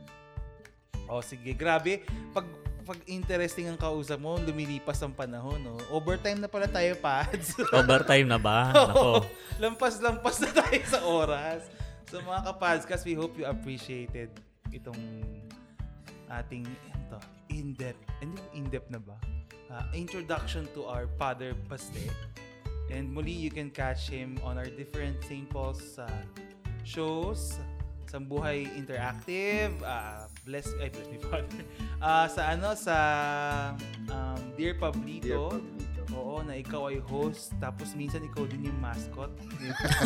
Oh, sige, grabe. Pag pag interesting ang kausap mo, lumilipas ang panahon, no? Overtime na pala tayo, Pads. [laughs] Overtime na ba? Nako. Lampas-lampas na tayo sa oras. So mga kapadscast, we hope you appreciated itong ating in-depth, hindi in-depth na ba? Uh, introduction to our Father Paste. And muli, you can catch him on our different St. Paul's uh, shows. Sambuhay Interactive, uh, Bless, ay, Bless Me Father. Uh, sa ano, sa um, Dear Pablito. Dear Pablito. Oo, na ikaw ay host, tapos minsan ikaw din yung mascot.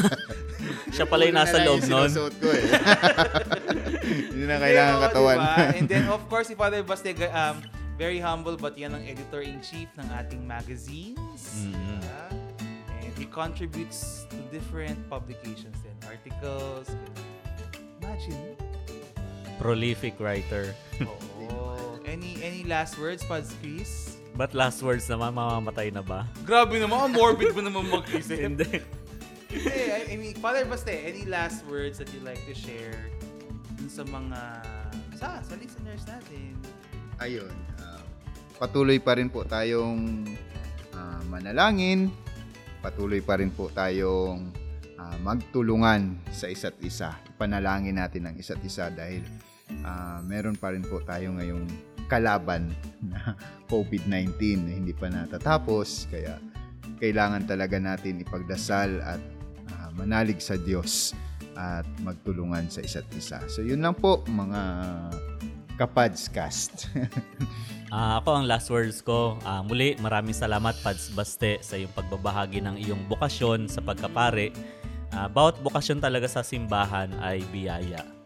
[laughs] Siya pala yung nasa loob yung nun. sinusuot ko eh. [laughs] Hindi na kailangan Oo, katawan. diba? [laughs] And then, of course, si Father Basteg, um, very humble, but yan ang editor-in-chief ng ating magazines. Mhm. Diba? And he contributes to different publications and articles. Imagine. Prolific writer. Oo. Any any last words, Pads Chris? But last words naman, mamamatay na ba? Grabe naman, ang morbid mo naman mag-isip. [laughs] Hindi. hey, I, mean, Father Baste, any last words that you'd like to share dun sa mga sa, sa listeners natin? Ayun. ah, patuloy pa rin po tayong ah, manalangin. Patuloy pa rin po tayong ah, magtulungan sa isa't isa. Panalangin natin ang isa't isa dahil ah, meron pa rin po tayo ngayong kalaban na COVID-19 na hindi pa natatapos. Kaya kailangan talaga natin ipagdasal at ah, manalig sa Diyos at magtulungan sa isa't isa. So yun lang po mga kapadscast. [laughs] Ah, ako ang last words ko. Ah, muli, maraming salamat Pads Baste sa iyong pagbabahagi ng iyong bukasyon sa pagkapare. Ah, bawat bukasyon talaga sa simbahan ay biyaya.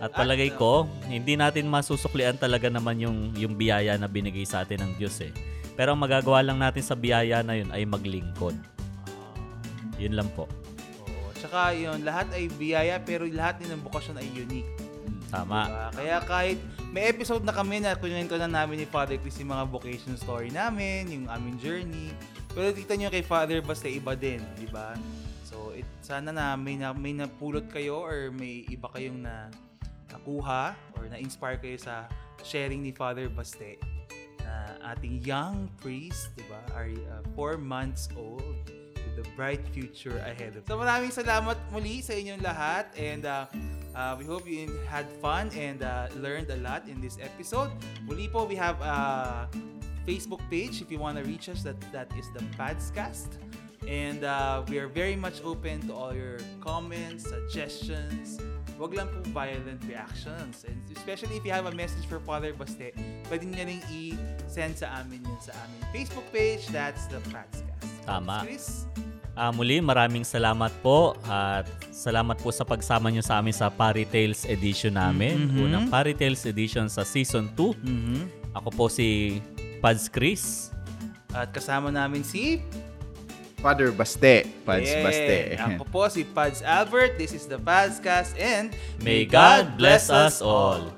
At palagay ko, hindi natin masusuklian talaga naman yung, yung biyaya na binigay sa atin ng Diyos eh. Pero ang magagawa lang natin sa biyaya na yun ay maglingkod. Yun lang po. Oo. Tsaka yun, lahat ay biyaya pero lahat din ng bukasyon ay unique. Tama. Diba? Kaya kahit may episode na kami na kunwento na namin ni Father Chris yung mga vocation story namin, yung aming journey. Pero tita nyo kay Father basta iba din, di ba? So, it, sana na may, na may napulot kayo or may iba kayong na nakuha or na-inspire kayo sa sharing ni Father Baste na ating young priest, di ba? Are uh, four months old with a bright future ahead of So maraming salamat muli sa inyong lahat and uh, uh, we hope you had fun and uh, learned a lot in this episode. Muli po, we have a Facebook page if you want to reach us. That That is the Padscast. And uh, we are very much open to all your comments, suggestions. Wag lang po violent reactions. And especially if you have a message for Father Baste, pwede nyo rin i-send sa amin yun sa aming Facebook page. That's the Padscast. Tama. Chris? Ah, muli, maraming salamat po at salamat po sa pagsama nyo sa amin sa Pari Tales edition namin. Mhm. Unang Pari Tales edition sa season 2. Mm-hmm. Ako po si Pads Chris. At kasama namin si Father Baste. Pads Yeah. Baste. Ako po si Pads Albert. This is the Padscast and May God bless us all.